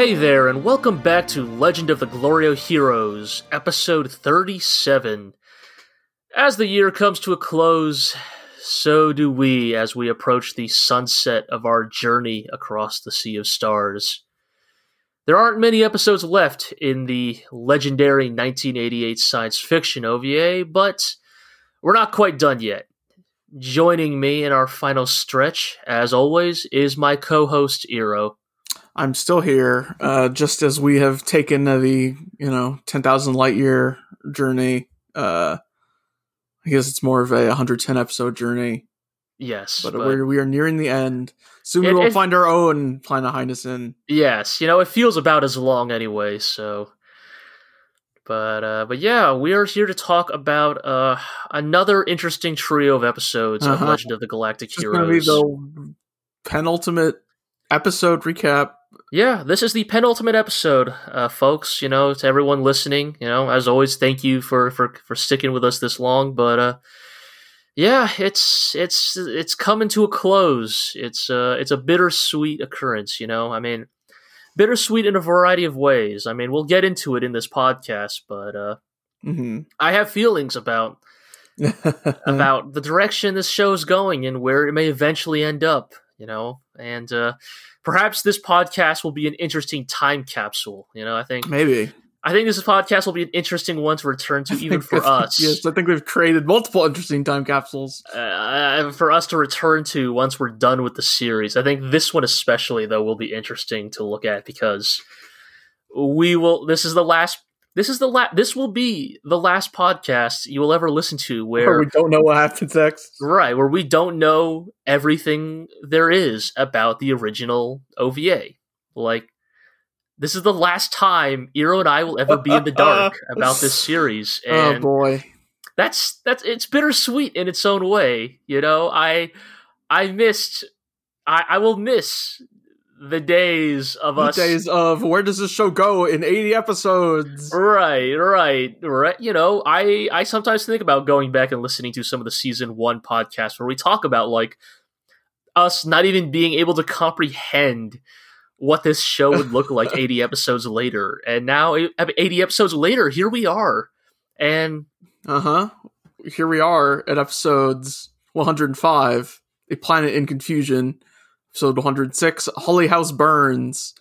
Hey there, and welcome back to Legend of the Glorio Heroes, episode 37. As the year comes to a close, so do we as we approach the sunset of our journey across the Sea of Stars. There aren't many episodes left in the legendary 1988 science fiction OVA, but we're not quite done yet. Joining me in our final stretch, as always, is my co host, Iro. I'm still here, uh, just as we have taken the you know ten thousand light year journey. Uh, I guess it's more of a 110 episode journey, Yes, but, but- we're, we are nearing the end. Soon It- we will it- find our own Planet Heinessen. Yes, you know, it feels about as long anyway, so but uh but yeah, we are here to talk about uh another interesting trio of episodes of Uh-huh. Legend of the Galactic This is be Heroes. the penultimate episode recap. Yeah, this is the penultimate episode, uh folks, you know, to everyone listening, you know, as always, thank you for for for sticking with us this long, but uh yeah, it's it's it's coming to a close. It's uh it's a bittersweet occurrence, you know. I mean, bittersweet in a variety of ways. I mean, we'll get into it in this podcast, but uh hmm I have feelings about about the direction this show's going and where it may eventually end up, you know. And uh perhaps this podcast will be an interesting time capsule, you know. I think maybe I think this podcast will be an interesting one to return to even for us. yes, I think we've created multiple interesting time capsules. uh, for us to return to once we're done with the series. I think this one especially though will be interesting to look at because we will. This is the last. This is the last. This will be the last podcast you will ever listen to Where where we don't know what happens next. right where we don't know everything there is about the original OVA. Like this is the last time Iro and I will ever be in the dark about this series. Oh boy. that's that's it's bittersweet in its own way. You know, I I missed I, I will miss the days of The us days of where does this show go in 80 episodes? Right, right, right. You know, I I sometimes think about going back and listening to some of the season one podcasts where we talk about like us not even being able to comprehend what this show would look like 80 episodes later. And now 80 episodes later, here we are. And Uh huh. Here we are at episodes 105, A Planet in Confusion, episode 106, Holly House Burns,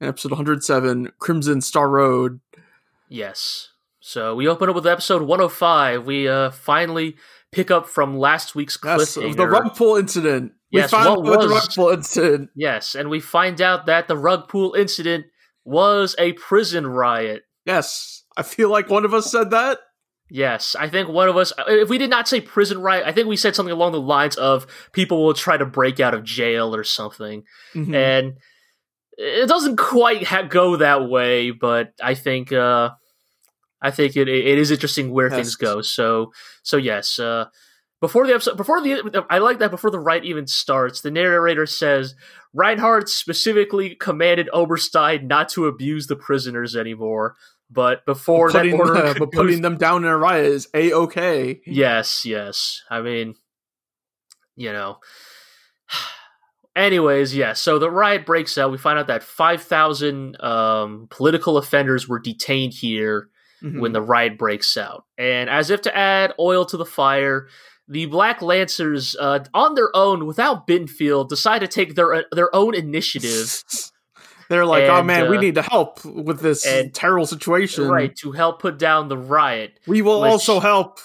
and episode 107, Crimson Star Road. Yes. So we open up with episode 105. We uh finally pick up from last week's cliffhanger. of the rug pool incident. We Yes, found what out the rug pull incident. yes, and we find out that the rug pool incident was a prison riot. Yes, I feel like one of us said that. Yes, I think one of us. If we did not say prison riot, I think we said something along the lines of people will try to break out of jail or something. Mhm. And it doesn't quite ha- go that way, but I think uh, I think it it is interesting where Yes. things go. So so yes, uh, before the episode, before the I like that before the riot even starts, the narrator says Reinhard specifically commanded Oberstein not to abuse the prisoners anymore. But before putting, that order, uh, but putting them down in a riot is a okay. Yes, yes. I mean, you know. Anyways, yeah. So the riot breaks out. We find out that five thousand um, political offenders were detained here Mhm. when the riot breaks out, and as if to add oil to the fire, the Black Lancers, uh, on their own, without Bittenfeld, decide to take their their own initiative, They're like, oh And, man, we uh, need to help with this and- terrible situation. right, to help put down the riot. We will Which- also help.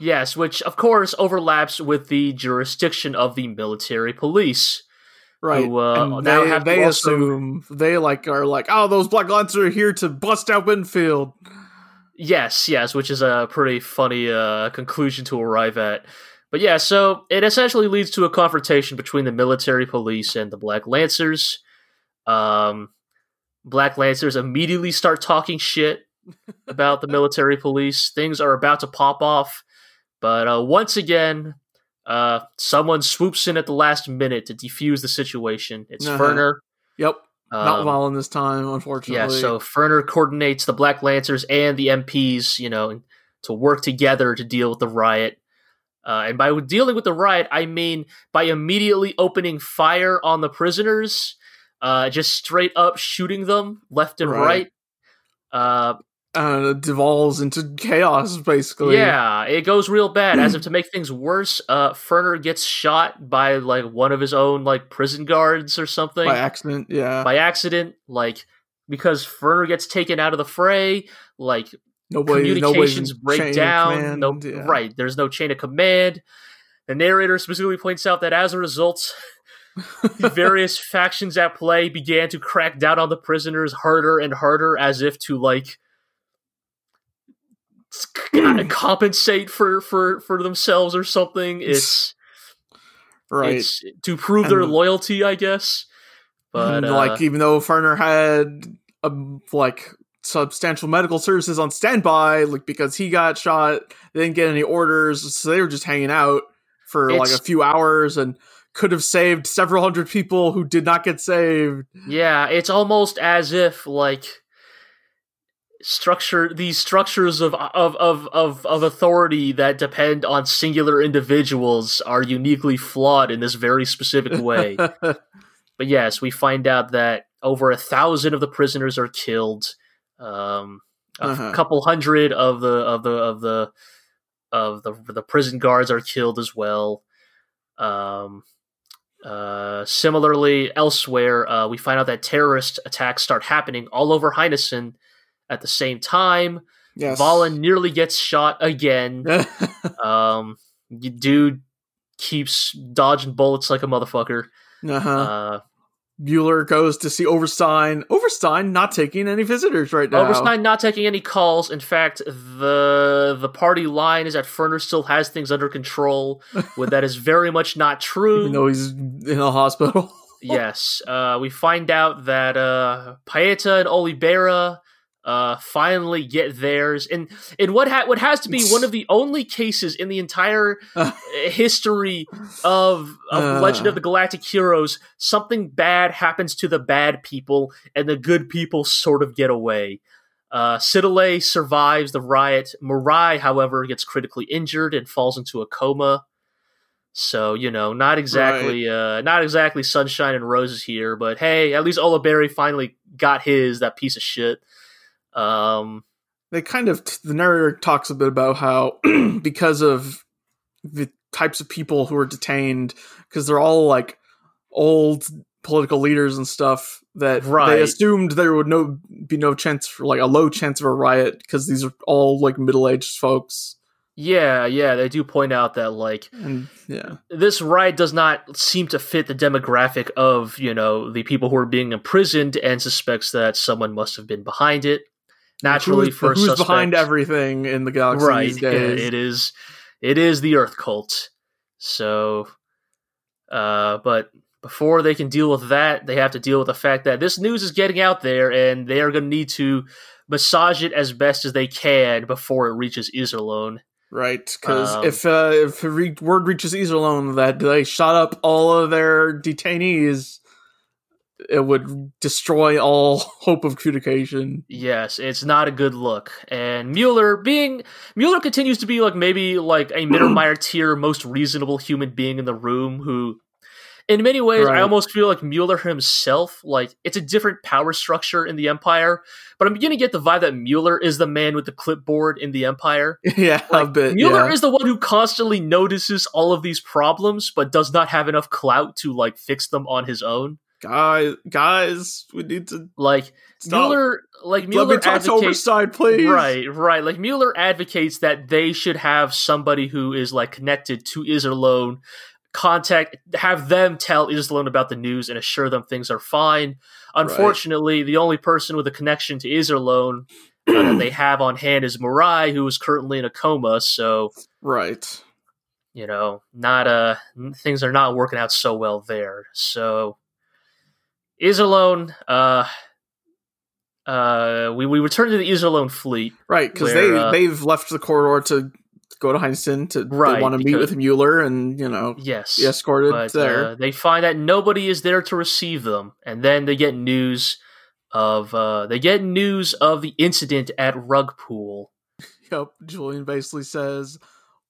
Yes, which of course overlaps with the jurisdiction of the military police. Right. who, uh, now they, have they also- assume they like are like, oh, those black lancers are here to bust out Bittenfeld. Yes, yes, which is a pretty funny uh, conclusion to arrive at. But yeah, so it essentially leads to a confrontation between the military police and the Black Lancers. Um, Black Lancers immediately start talking shit about the military police. Things are about to pop off, but uh, once again, uh, someone swoops in at the last minute to defuse the situation. It's Uh-huh. Ferner. Yep. Not Um, well in this time, unfortunately. yeah, so Ferner coordinates the Black Lancers and the MPs, you know, to work together to deal with the riot. Uh, and by dealing with the riot, I mean by immediately opening fire on the prisoners, uh, just straight up shooting them left and right. Right. Uh, it devolves into chaos basically. yeah, it goes real bad. As if to make things worse, uh, Ferner gets shot by like one of his own like prison guards or something by accident. Yeah, by accident, like because Ferner gets taken out of the fray. Like nobody, communications break down. no, yeah. right? There's no chain of command. The narrator specifically points out that as a result, the various factions at play began to crack down on the prisoners harder and harder, as if to like compensate for for for themselves or something. It's right. it's to prove their loyalty, I guess. But And, uh, like even though Ferner had um, like substantial medical services on standby, like because he got shot, they didn't get any orders, so they were just hanging out for like a few hours and could have saved several hundred people who did not get saved. Yeah, it's almost as if like structure these structures of of of of, of authority that depend on singular individuals are uniquely flawed in this very specific way. but yes, we find out that over a thousand of the prisoners are killed. Um, a Uh-huh. couple hundred of the of the of the of the the prison guards are killed as well. Um, uh, similarly, elsewhere, uh, we find out that terrorist attacks start happening all over Heinessen at the same time. yes. Wahlen nearly gets shot again. um, dude keeps dodging bullets like a motherfucker. uh-huh. Uh, Mueller goes to see Oberstein. Oberstein not taking any visitors right now. Oberstein not taking any calls. In fact, the the party line is that Ferner still has things under control. when that is very much not true. even though he's in a hospital. yes, uh, we find out that uh, Paeta and Olivera uh, finally get theirs, and in what ha- what has to be one of the only cases in the entire uh, history of of Uh. Legend of the Galactic Heroes, something bad happens to the bad people, and the good people sort of get away. Uh, Sidale survives the riot. Mirai, however, gets critically injured and falls into a coma. So you know, not exactly, uh, not exactly sunshine and roses here. But hey, at least Olivera finally got his that piece of shit. Um, they kind of the narrator talks a bit about how because of the types of people who are detained because they're all like old political leaders and stuff that Right. they assumed there would no be no chance for like a low chance of a riot because these are all like middle-aged folks yeah, yeah, they do point out that like and yeah this riot does not seem to fit the demographic of you know the people who are being imprisoned and suspects that someone must have been behind it. Naturally, who's, for who's suspect, behind everything in the galaxy right? days It is, it is the Earth cult. So, uh, but before they can deal with that, they have to deal with the fact that this news is getting out there, and they are going to need to massage it as best as they can before it reaches Iserlohn. Right, because Um, if uh, if re- word reaches Iserlohn that they shot up all of their detainees, it would destroy all hope of communication. Yes, it's not a good look. And Mueller being Mueller continues to be like maybe like a Mittermeier tier most reasonable human being in the room who in many ways I almost feel like Mueller himself like it's a different power structure in the Empire, but I'm beginning to get the vibe that Mueller is the man with the clipboard in the Empire. yeah, a Like, bit. Mueller yeah. is the one who constantly notices all of these problems but does not have enough clout to like fix them on his own. Guys, guys, we need to Like stop. Mueller like Let Mueller me talk to please. Right, right. Like Mueller advocates that they should have somebody who is like connected to Iserlohn contact have them tell Iserlohn about the news and assure them things are fine. Unfortunately, the only person with a connection to Iserlohn uh, that they have on hand is Mirai, who is currently in a coma, so Right. you know, not uh things are not working out so well there. So Iserlohn, uh uh we, we return to the Iserlohn fleet. Right, because they uh, they've left the corridor to go to Heinessen to Right, they want to meet with Mueller and you know Yes. be escorted but there. uh, they find that nobody is there to receive them, and then they get news of uh, they get news of the incident at Rugpool. Yep, Julian basically says,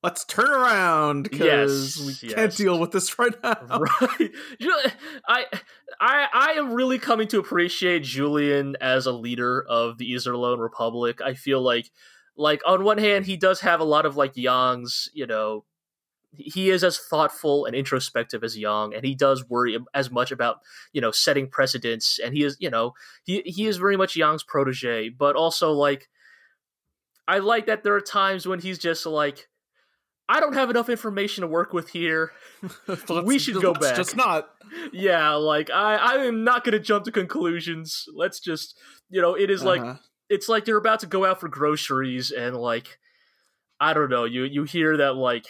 let's turn around because Yes, we can't deal with this right now. right. You know, I, I i am really coming to appreciate julian as a leader of the Iserlohn republic. I feel like like on one hand he does have a lot of like yang's you know. He is as thoughtful and introspective as Yang, and he does worry as much about you know setting precedents, and he is you know he he is very much Yang's protege, but also like I like that there are times when he's just like I don't have enough information to work with here. We should go back. Just not. yeah, like I I am not going to jump to conclusions. Let's just you know it is like Uh-huh. it's like you're about to go out for groceries and like I don't know, you you hear that like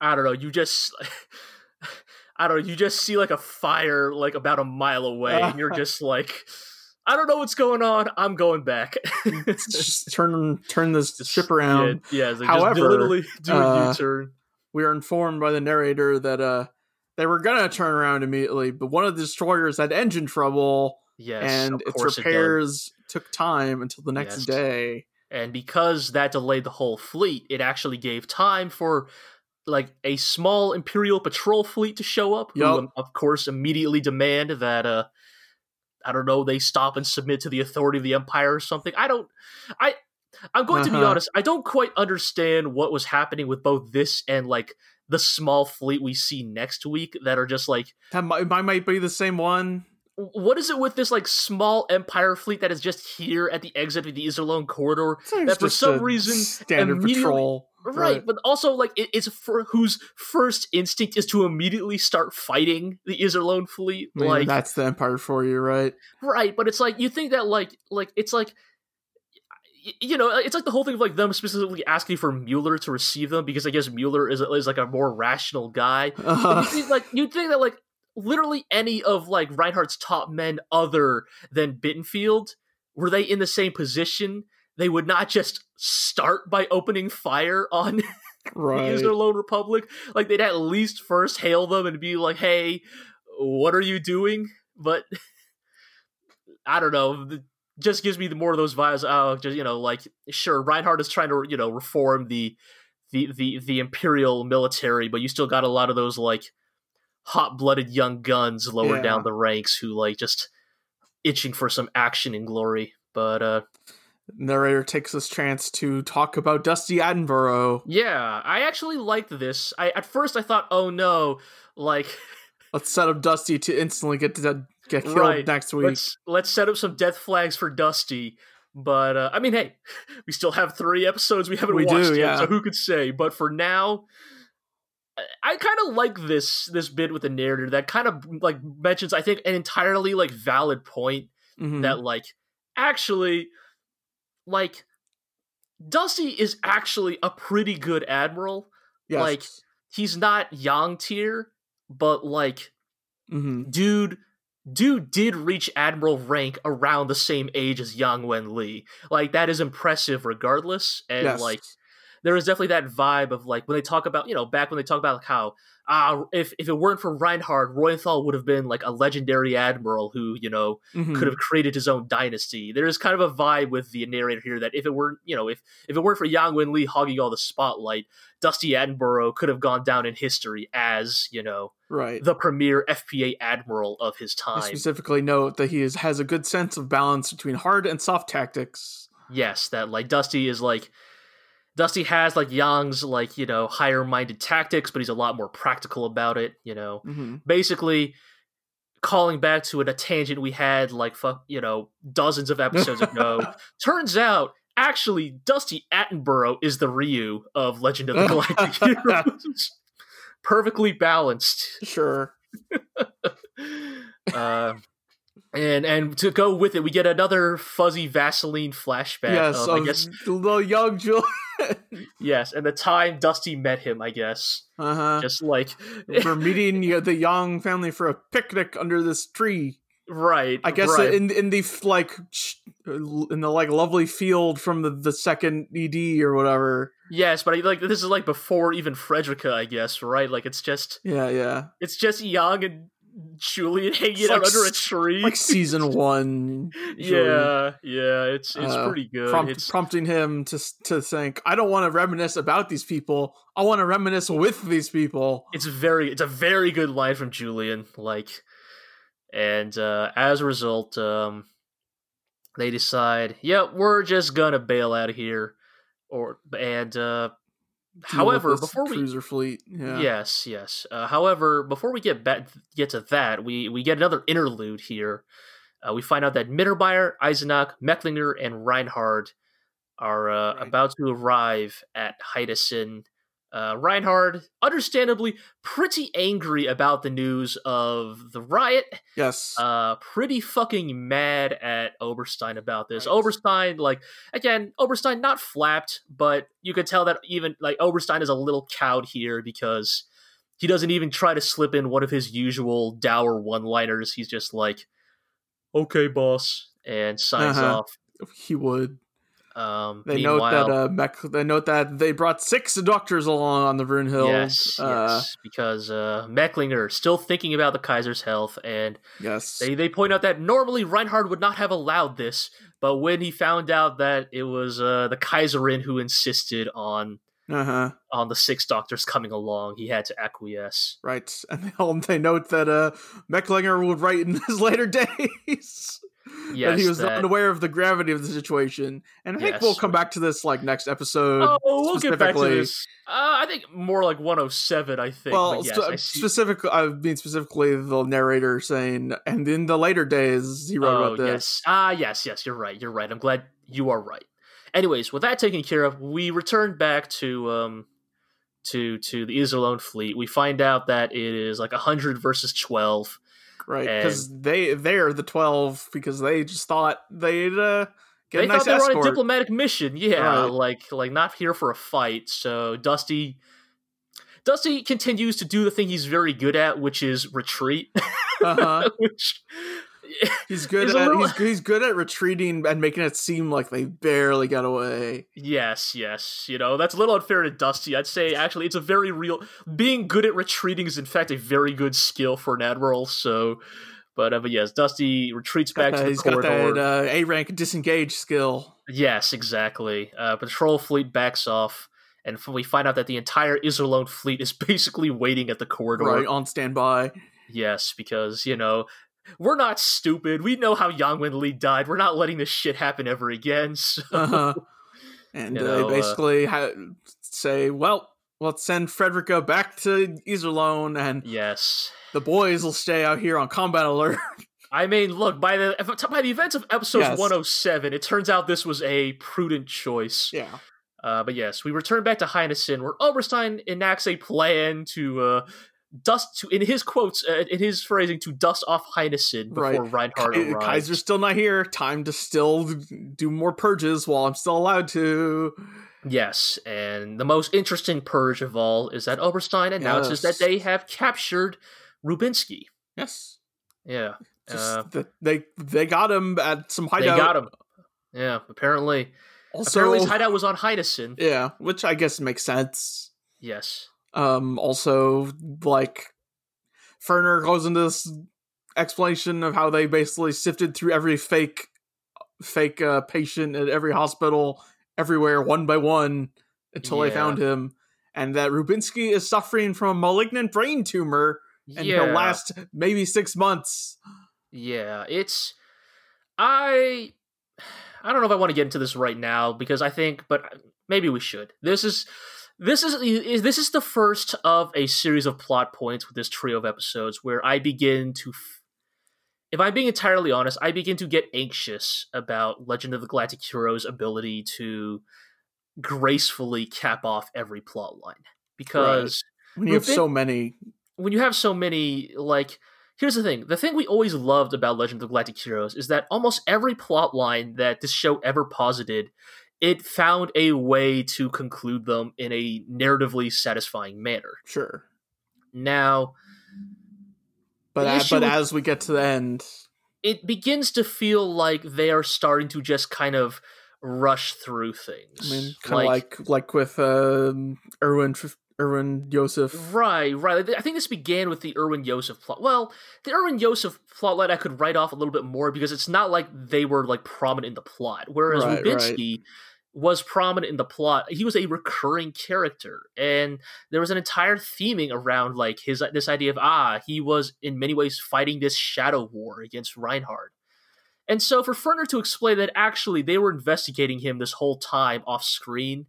I don't know, you just I don't know, you just see like a fire like about a mile away and you're just like I don't know what's going on. I'm going back. just turn turn this ship around. Yeah, yeah like However, literally do a uh, U-turn. We are informed by the narrator that uh they were gonna turn around immediately, but one of the destroyers had engine trouble, Yes, and of its course it repairs took time until the next Yes. day. and because that delayed the whole fleet it actually gave time for like a small imperial patrol fleet to show up who Yup. um, of course immediately demand that uh i don't know they stop and submit to the authority of the empire or something i don't i i'm going to be Uh-huh. honest i don't quite understand what was happening with both this and like the small fleet we see next week that are just like That might, might might be the same one. what is it with this like small empire fleet that is just here at the exit of the Iserlohn corridor that for some reason standard patrol. Right, but also like it, it's for whose first instinct is to immediately start fighting the Iserlohn fleet. I mean, like that's the empire for you, right? right, but it's like you think that like like it's like you know it's like the whole thing of like them specifically asking for Mueller to receive them because I guess Mueller is is like a more rational guy. But Uh, you think, like you'd think that like literally any of like Reinhard's top men other than Bittenfeld were they in the same position they would not just start by opening fire on right. the Iserlohn Republic. Like they'd at least first hail them and be like, "Hey, what are you doing?" But I don't know. Just gives me the more of those vibes. Oh, just you know, like sure, Reinhard is trying to you know reform the the the the imperial military, but you still got a lot of those like hot blooded young guns lower Yeah. down the ranks who like just itching for some action and glory. But uh narrator takes this chance to talk about Dusty Attenborough. yeah, I actually liked this. I at first I thought, oh no, like Let's set up Dusty to instantly get to get killed Right. next week. let's let's set up some death flags for Dusty. But uh, I mean, hey, we still have three episodes we haven't We watched do, yet, yeah. so who could say? But for now, I, kind of like this this bit with the narrator that kind of like mentions, I think, an entirely like valid point Mhm. that like actually, like Dusty is actually a pretty good admiral. Yes. like- He's not Yang tier, but like Mhm. dude dude did reach admiral rank around the same age as Yang Wen Li. Like that is impressive regardless. And yes. like there is definitely that vibe of like when they talk about, you know, back when they talk about like how ah if if it weren't for Reinhard, Royenthal would have been like a legendary admiral who, you know, Mhm. could have created his own dynasty. There is kind of a vibe with the narrator here that if it weren't, you know, if if it weren't for Yang Wen Li hogging all the spotlight, Dusty Attenborough could have gone down in history as, you know, right. the premier FPA admiral of his I time. specifically note that he is, has a good sense of balance between hard and soft tactics. Yes, that like Dusty is like Dusty has like Yang's like, you know, higher minded tactics, but he's a lot more practical about it, you know. hmm Basically calling back to a tangent we had like fuck, you know, dozens of episodes ago. Turns out actually Dusty Attenborough is the Ryu of Legend of the Galactic Heroes. Perfectly balanced. Sure. uh, and and to go with it, we get another fuzzy Vaseline flashback. yes. of, I guess the young Julian. yes, and the time Dusty met him. I guess Uh huh. just like We're meeting the Yang family for a picnic under this tree. right. I guess right. in in the like in the like lovely field from the the second ED or whatever. yes, but I, like this is like before even Frederica. I guess right. Like it's just Yeah, yeah. it's just Yang and Julian hanging It's out under a tree. like season one. yeah, yeah, it's it's Uh, pretty good. prompt, it's prompting him to to think, I don't want to reminisce about these people. I want to reminisce with these people. it's very it's a very good line from Julian. Like, and uh, as a result, um, they decide, yeah, we're just gonna bail out of here, or and uh, however, before we cruiser fleet, yeah, Yes, yes. Uh, however, before we get back get to that, we we get another interlude here. Uh, we find out that Mittermeier, Eisenach, Mecklinger, and Reinhard are uh, Right. about to arrive at Heinessen. Uh, Reinhard, understandably, pretty angry about the news of the riot. yes, Uh, pretty fucking mad at Oberstein about this. Right. Oberstein, like again, Oberstein not flapped, but you could tell that even like Oberstein is a little cowed here because he doesn't even try to slip in one of his usual dour one-liners. He's just like, "Okay, boss," and signs Uh-huh. off. he would. Um, They note that uh, Mech, they note that they brought six doctors along on the Brunhild. Yes, uh, yes, because uh, Mecklinger still thinking about the Kaiser's health, and yes, They they point out that normally Reinhard would not have allowed this, but when he found out that it was uh, the Kaiserin who insisted on uh huh. on the six doctors coming along, he had to acquiesce. Right, and they, all, they note that uh, Mecklinger would write in his later days Yes, that he was that- unaware of the gravity of the situation. And I think we'll come back to this like next episode. Oh, we'll get back to specifically- this. Uh, I think more like 107. I think. well, yes, spe- I see- specific. I mean specifically the narrator saying, and in the later days he wrote oh, about this. yes. Ah, yes, yes. You're right. You're right. I'm glad you are right. Anyways, with that taken care of, we return back to um to to the Iserlohn fleet. We find out that it is like hundred versus twelve. Right, because they they're the twelve because they just thought they'd uh, get they a nice thought they were on a diplomatic mission. Yeah, Right. like like not here for a fight. So Dusty Dusty continues to do the thing he's very good at, which is retreat. uh-huh. which He's good He's at little- he's, he's good at retreating and making it seem like they barely got away. yes, yes, you know that's a little unfair to Dusty. I'd say actually it's a very real. Being good at retreating is in fact a very good skill for an admiral. So. But, uh, but yes, Dusty retreats back Uh, to the he's corridor. got that uh, A rank disengage skill. Yes, exactly. Uh, patrol fleet backs off, and we find out that the entire Iserlohn fleet is basically waiting at the corridor. Right on standby. Yes, because you know we're not stupid. We know how Yang Wen Li died. We're not letting this shit happen ever again. So Uh-huh. And You uh, know, uh, they basically ha- say, "Well, let's send Frederica back to Iserlohn, and yes, the boys will stay out here on combat alert." I mean, look by the by the events of episode Yes. 107, it turns out this was a prudent choice. yeah. Uh, but yes, we return back to Heinessen, where Oberstein enacts a plan to uh, dust to, in his quotes, uh, in his phrasing, to dust off Heinessen before Right. Reinhard Kai- arrives. Kaiser's still not here. Time to still do more purges while I'm still allowed to. Yes, and the most interesting purge of all is that Oberstein announces Yes. that they have captured Rubinsky. Yes. Yeah, Uh, that they they got him at some hideout. they got him. Yeah, apparently, Also, apparently his hideout was on Heinessen. yeah, which I guess makes sense. Yes. Um, also, like Ferner goes into this explanation of how they basically sifted through every fake, fake uh, patient at every hospital, everywhere, one by one, until they found him, and that Rubinsky is suffering from a malignant brain tumor, and yeah. he'll last maybe six months. Yeah, it's I I don't know if I want to get into this right now because I think but maybe we should. This is this is is this is the first of a series of plot points with this trio of episodes where I begin to f- if I'm being entirely honest, I begin to get anxious about Legend of the Galactic Heroes' ability to gracefully cap off every plot line. Because When you have Rubin- so many, when you have so many like here's the thing the thing we always loved about legend of the galactic heroes is that almost every plot line that this show ever posited it found a way to conclude them in a narratively satisfying manner sure, now but The but with- as we get to the end, it begins to feel like they are starting to just kind of rush through things I mean, kind of like, like with um, Erwin Erwin Joseph. Right, right. I think this began with the Erwin Joseph plot. Well, the Erwin Joseph plotline I could write off a little bit more because it's not like they were like prominent in the plot. Whereas Right, Rubinsky was prominent in the plot. He was a recurring character, and there was an entire theming around like his this idea of ah, he was in many ways fighting this shadow war against Reinhard. And so for Ferner to explain that actually they were investigating him this whole time off screen,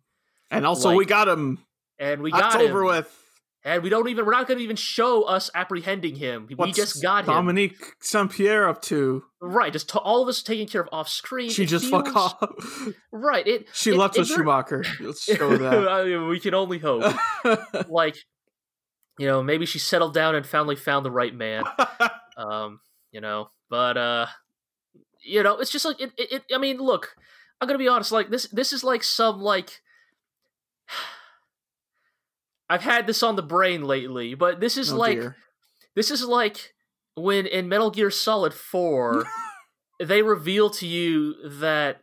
And also, Like, we got him. and we got him. over with. And we don't even we're not going to even show us apprehending him. we just got him. Dominique Saint Pierre up to? Right, just to, all of us taken care of off screen. She It just feels- fuck off. Right, it She it- left with Schumacher. Let's show that. I mean, we can only hope. like, you know, maybe she settled down and finally found the right man. Um, you know, but uh, you know, it's just like it, it I mean, look, I'm gonna be honest. Like this, this is like some like. I've had this on the brain lately, but this is Oh, like dear. this is like when in Metal Gear Solid 4 they reveal to you that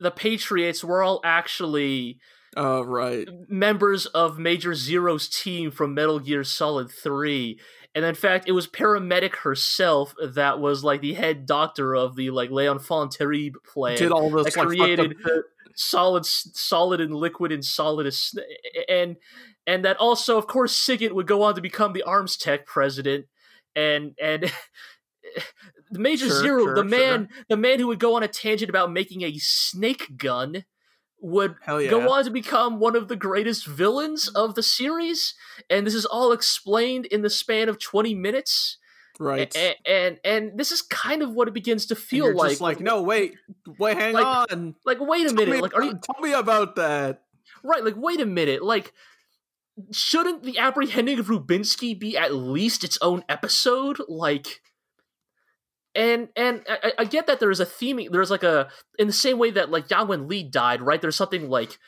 the Patriots were all actually Oh, right. members of Major Zero's team from Metal Gear Solid 3. And in fact, it was Paramedic herself that was like the head doctor of the like Les Enfants Terribles plan Did all this that like, created solid solid and liquid and solid and and that also of course Sigint would go on to become the arms tech president and and the major Sure, zero sure, the man the man who would go on a tangent about making a snake gun would yeah. go on to become one of the greatest villains of the series and this is all explained in the span of 20 minutes right. and, and and this is kind of what it begins to feel like just like, no, wait, wait, hang Like, on. like wait a Tell minute me like are you tell me about that? Right, like wait a minute, like shouldn't the apprehending of Rubinsky be at least its own episode? Like and and I, I- get that there's a theming there's like a in the same way that like Yang Wen Li died, right? There's something like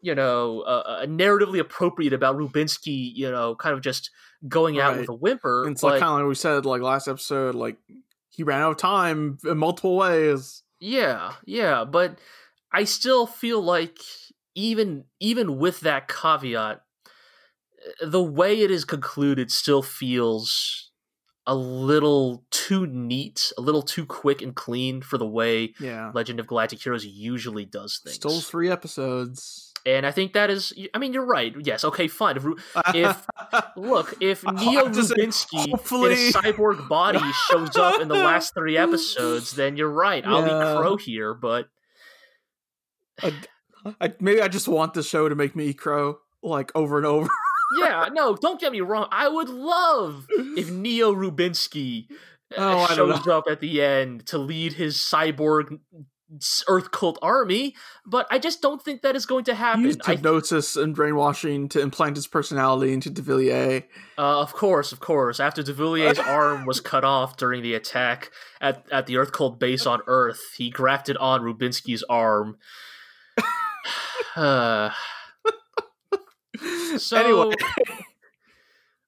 you know, uh, uh, narratively appropriate about Rubinsky, you know, kind of just going out Right. with a whimper. And it's but like kind of like we said like last episode, like he ran out of time in multiple ways. Yeah, yeah, but I still feel like even even with that caveat, the way it is concluded still feels a little too neat, a little too quick and clean for the way Yeah. Legend of Galactic Heroes usually does things. Still three episodes. and I think that is I mean you're right. Yes, okay, fine. If, If- look, if Neo saying, Rubinsky in hopefully- a cyborg body shows up in the last 3 episodes, then you're right. I'll Yeah. be crow here, but I, maybe I just want the show to make me crow like over and over. Yeah, no, don't get me wrong. I would love if Neo Rubinsky uh, Oh, shows up at the end to lead his cyborg Earth cult army, but I just don't think that is going to happen. Used hypnosis and brainwashing to implant his personality into De Villiers. uh, of course, of course. After De Villier's arm was cut off during the attack at, at the Earth cult base on Earth, he grafted on Rubinsky's arm. Uh, so anyway,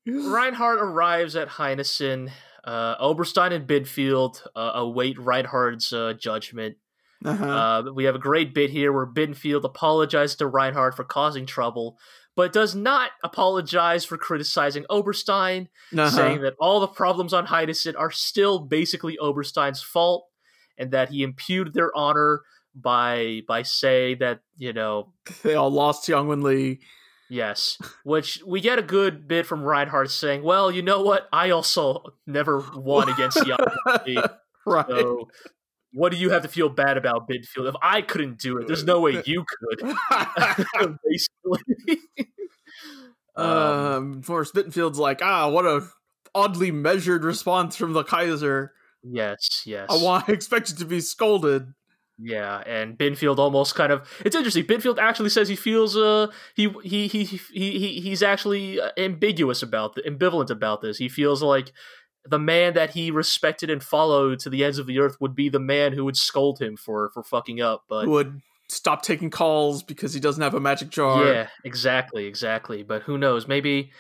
Reinhard arrives at Heinessen. Uh, Oberstein and Bittenfeld uh, await Reinhard's uh, judgment. uh-huh. Uh, we have a great bit here where Bittenfeld apologizes to Reinhard for causing trouble, but does not apologize for criticizing Oberstein, Uh-huh. saying that all the problems on Heinessen are still basically Oberstein's fault, and that he impugned their honor by by saying that you know they all lost Yang Wen Li. Yes, which we get a good bit from Reinhard saying, "Well, you know what? I also never won against Yang. right. so what do you have to feel bad about Bittenfeld? If I couldn't do it, there's no way you could." Basically, um, um, of course, Bittenfeld's like, ah, what a oddly measured response from the Kaiser. yes, yes, I want, I expected to be scolded. Yeah. And Bittenfeld almost kind of. It's interesting. Bittenfeld actually says he feels uh he he he he, he he's actually uh, ambiguous about the, ambivalent about this. He feels like the man that he respected and followed to the ends of the earth would be the man who would scold him for for fucking up. But would stop taking calls because he doesn't have a magic jar. yeah, exactly, exactly. But who knows? Maybe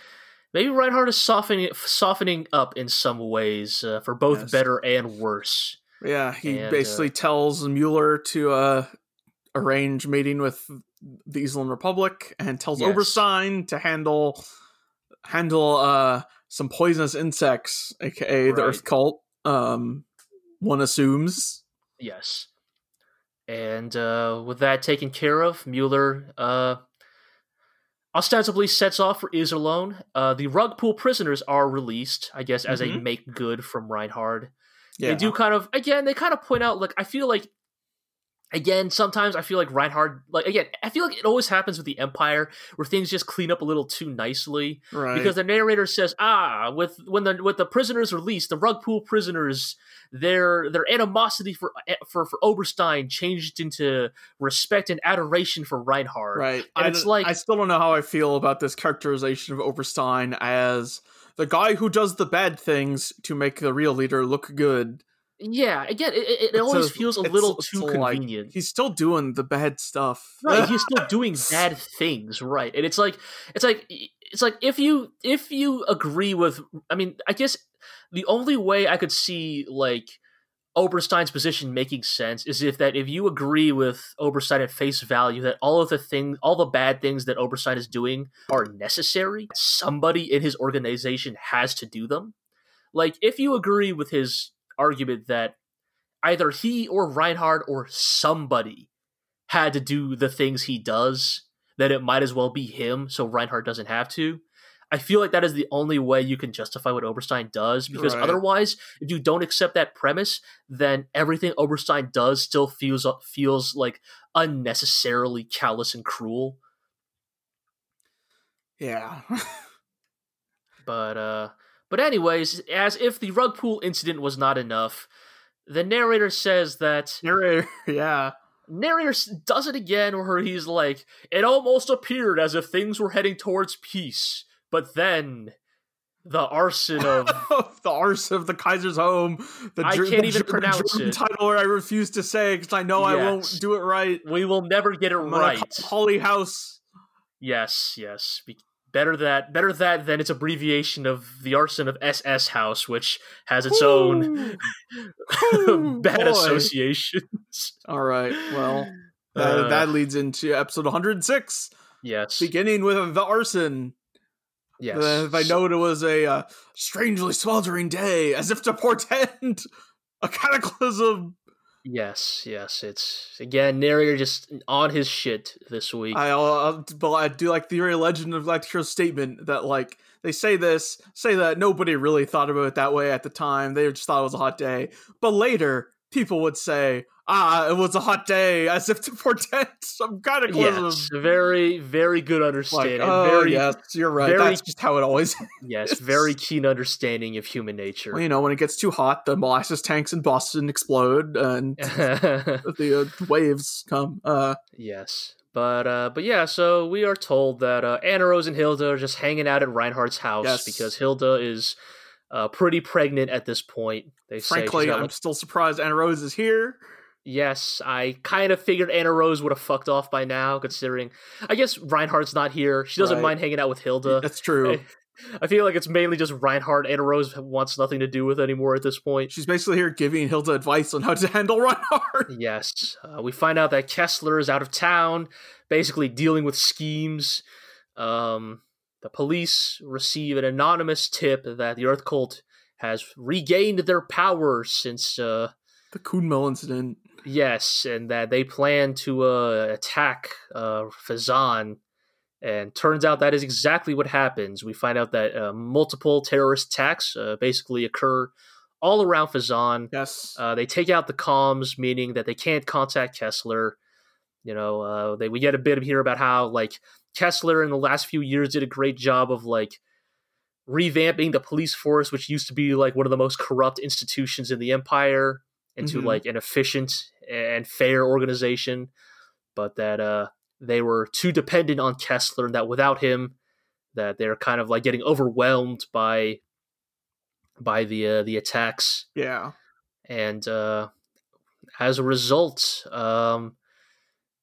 maybe Reinhard is softening softening up in some ways uh, for both Yes. better and worse. Yeah, he And, basically uh, tells Mueller to uh, arrange meeting with the Iserlohn Republic and tells Yes. Oberstein to handle handle uh some poisonous insects, aka the Earth Cult. Um, one assumes. Yes. And uh, with that taken care of, Mueller uh, ostensibly sets off for Iserlohn. Uh, the rug pool prisoners are released, I guess, as a Mhm. make good from Reinhard. Yeah, They do kind of, again, they kind of point out, like, I feel like, again, sometimes I feel like Reinhard, like, again, I feel like it always happens with the Empire where things just clean up a little too nicely right. because the narrator says, "Ah, with when the with the prisoners released, the rug pool prisoners, their their animosity for for for Oberstein changed into respect and adoration for Reinhard." Right. And I it's like- I still don't know how I feel about this characterization of Oberstein as the guy who does the bad things to make the real leader look good. Yeah, again, it, it, it always a- feels a little too like- convenient. He's still doing the bad stuff. right he's still doing bad things right and it's like it's like it's like if you if you agree with i mean i guess the only way i could see like oberstein's position making sense is if that if you agree with oberstein at face value that all of the things all the bad things that oberstein is doing are necessary somebody in his organization has to do them like if you agree with his argument that either he or reinhard or somebody had to do the things he does, then it might as well be him, so Reinhard doesn't have to. I feel like that is the only way you can justify what Oberstein does, because Right. otherwise, if you don't accept that premise, then everything Oberstein does still feels feels like unnecessarily callous and cruel. Yeah. But uh, but anyways, as if the rug pool incident was not enough, the narrator says that Narrator, yeah. narrator does it again where he's like it almost appeared as if things were heading towards peace but then the arson of the arse of the Kaiser's home. The I can't the even German- pronounce German it. title I refuse to say because I know I won't do it right. we will never get it I'm right Holly House. yes yes Be- better that better that than its abbreviation of the arson of ss house which has its own Ooh, bad boy. associations All right. Well, that, Uh, that leads into episode 106, yes beginning with the arson. Yes Uh, if I know it was a uh, strangely sweltering day, as if to portend a cataclysm. yes yes it's again narrator just on his shit this week I, uh, but I do like the very legend of like your statement that like they say this, say that nobody really thought about it that way at the time. They just thought it was a hot day, but later people would say, "Ah, it was a hot day," as if to portend some kind of Yes, very, very good Like, understanding. oh very, yes, you're right. very- That's just how it always. yes, very keen understanding of human nature. well, you know, when it gets too hot, the molasses tanks in Boston explode and the uh, waves come. Uh, yes, but uh, but yeah. So we are told that uh, Annerose and Hilda are just hanging out at Reinhard's house Yes. because Hilda is uh, pretty pregnant at this point. They frankly, I'm like- still surprised Annerose is here. Yes, I kind of figured Annerose would have fucked off by now, considering. I guess Reinhard's not here. She doesn't Right. mind hanging out with Hilda. That's true. I- I feel like it's mainly just Reinhard. Anna Rose wants nothing to do with anymore at this point. She's basically here giving Hilda advice on how to handle Reinhard. Yes, uh, we find out that Kessler is out of town, basically dealing with schemes. Um, the police receive an anonymous tip that the Earth Cult has regained their power since, uh, The Kümmel incident. yes, and that they plan to uh, attack uh, Phezzan. And turns out that is exactly what happens. We find out that uh, multiple terrorist attacks uh, basically occur all around Phezzan. Yes. Uh, they take out the comms, meaning that they can't contact Kessler. You know, uh, they we get a bit here about how like Kessler in the last few years did a great job of like revamping the police force, which used to be like one of the most corrupt institutions in the empire, into Mhm. like an efficient and fair organization. But that uh, they were too dependent on Kessler, and that without him, that they're kind of like getting overwhelmed by by the uh, the attacks yeah. and uh, as a result, um,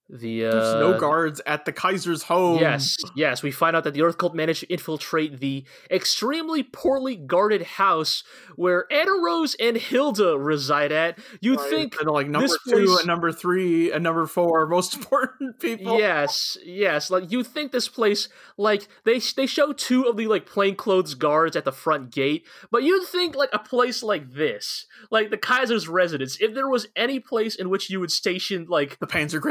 The uh, There's no guards at the Kaiser's home. Yes, yes. We find out that the Earth Cult managed to infiltrate the extremely poorly guarded house where Anna Rose and Hilda reside at. You'd Right, think and like number this two place- and number three and number four most important people. Yes, yes. Like you think this place, like they they show two of the like plainclothes guards at the front gate, but you'd think like a place like this, like the Kaiser's residence, if there was any place in which you would station like The Panzer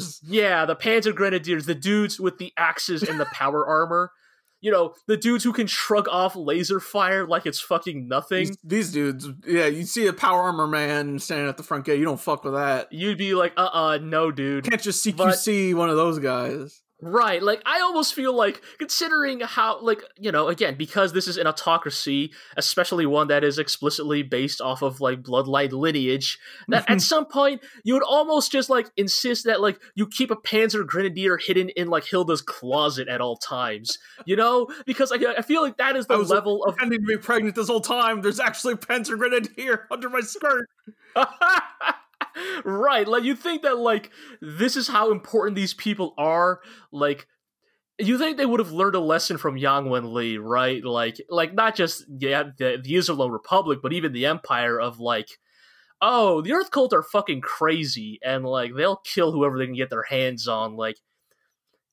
Grenadiers. yeah, the Panzer Grenadiers, the dudes with the axes and the power armor. You know, the dudes who can shrug off laser fire like it's fucking nothing. These, these dudes, yeah, you see a power armor man standing at the front gate, you don't fuck with that. You'd be like, uh uh no, dude. Can't just CQC one of those guys. Right. Like, I almost feel like, considering how, like, you know, again, because this is an autocracy, especially one that is explicitly based off of, like, bloodline lineage, that at some point, you would almost just, like, insist that, like, you keep a Panzer Grenadier hidden in, like, Hilda's closet at all times. You know? Because I, I feel like that is the level of. Pretending to be pregnant this whole time. There's actually a Panzer Grenadier under my skirt. right like you think that like this is how important these people are like you think they would have learned a lesson from Yang Wen Li, right? Like, like not just yeah, the the Iserlohn Republic, but even the Empire of like, oh, the Earth Cult are fucking crazy, and like they'll kill whoever they can get their hands on. Like,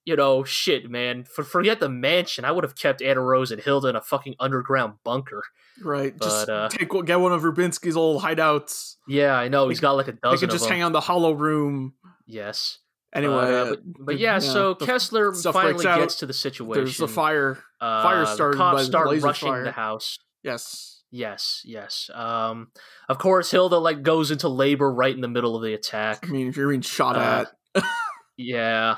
you know, shit, man. For forget the mansion, I would have kept Annerose and Hilda in a fucking underground bunker. Right. just uh, take get one of Rubinsky's old hideouts. Yeah, I know he's got like a dozen. They could just hang on the hollow room. Yes. Anyway, But, uh, uh, but, but yeah, so the Kessler finally out. gets to the situation. there's the fire. Uh, fire the started cops by start rushing fire. the house. Yes. Yes, yes. Um, of course, Hilda like goes into labor right in the middle of the attack. I mean, if you're being shot Uh, at, Yeah,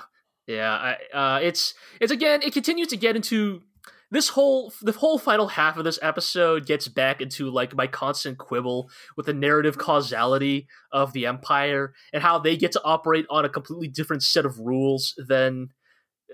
yeah. I, uh, it's it's again. It continues to get into this whole the whole final half of this episode gets back into like my constant quibble with the narrative causality of the Empire and how they get to operate on a completely different set of rules than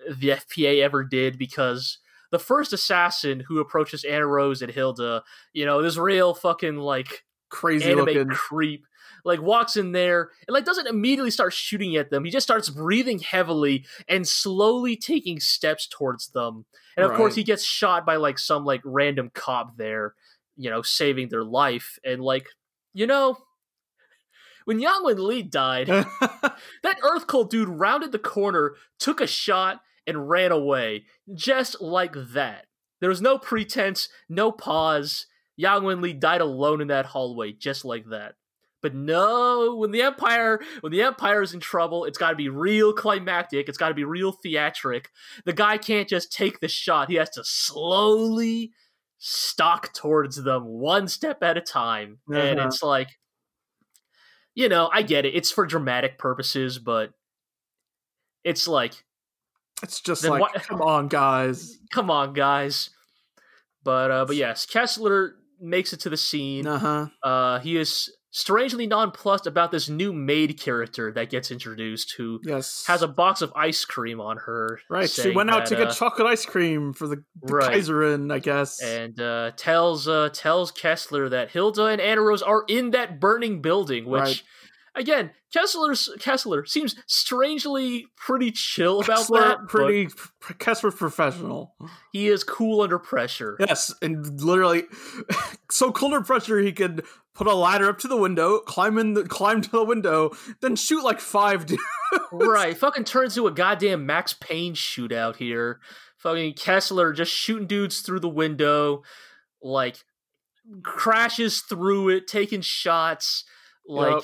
the FPA ever did because. The first assassin who approaches Annerose and Hilda, you know, this real fucking like crazy anime looking. creep like walks in there and like doesn't immediately start shooting at them he just starts breathing heavily and slowly taking steps towards them and of course he gets shot by like some like random cop there you know saving their life and like you know when Yang Wen Li died that Earth Cult dude rounded the corner, took a shot, and ran away. Just like that. There was no pretense, no pause. Yang Wen Li died alone in that hallway, just like that. But no, when the Empire, when the Empire is in trouble, it's got to be real climactic. It's got to be real theatric. The guy can't just take the shot. He has to slowly stalk towards them, one step at a time. And Uh-huh. it's like, you know, I get it. It's for dramatic purposes, but it's like, it's just like, why- come on, guys. come on, guys. But uh, but yes, Kessler makes it to the scene. Uh huh. Uh, he is strangely nonplussed about this new maid character that gets introduced, who Yes. has a box of ice cream on her. right. She went out to get uh, chocolate ice cream for the, the Right. Kaiserin, I guess. and uh, tells uh, tells Kessler that Hilda and Annerose are in that burning building, which. Right. Again, Kessler's Kessler seems strangely pretty chill about Kessler, that. pretty Kessler's professional. he is cool under pressure. Yes, and literally, so cool under pressure, he could put a ladder up to the window, climb in, the, climb to the window, then shoot like five dudes. right, fucking turns into a goddamn Max Payne shootout here. Fucking Kessler just shooting dudes through the window, like crashes through it, taking shots, like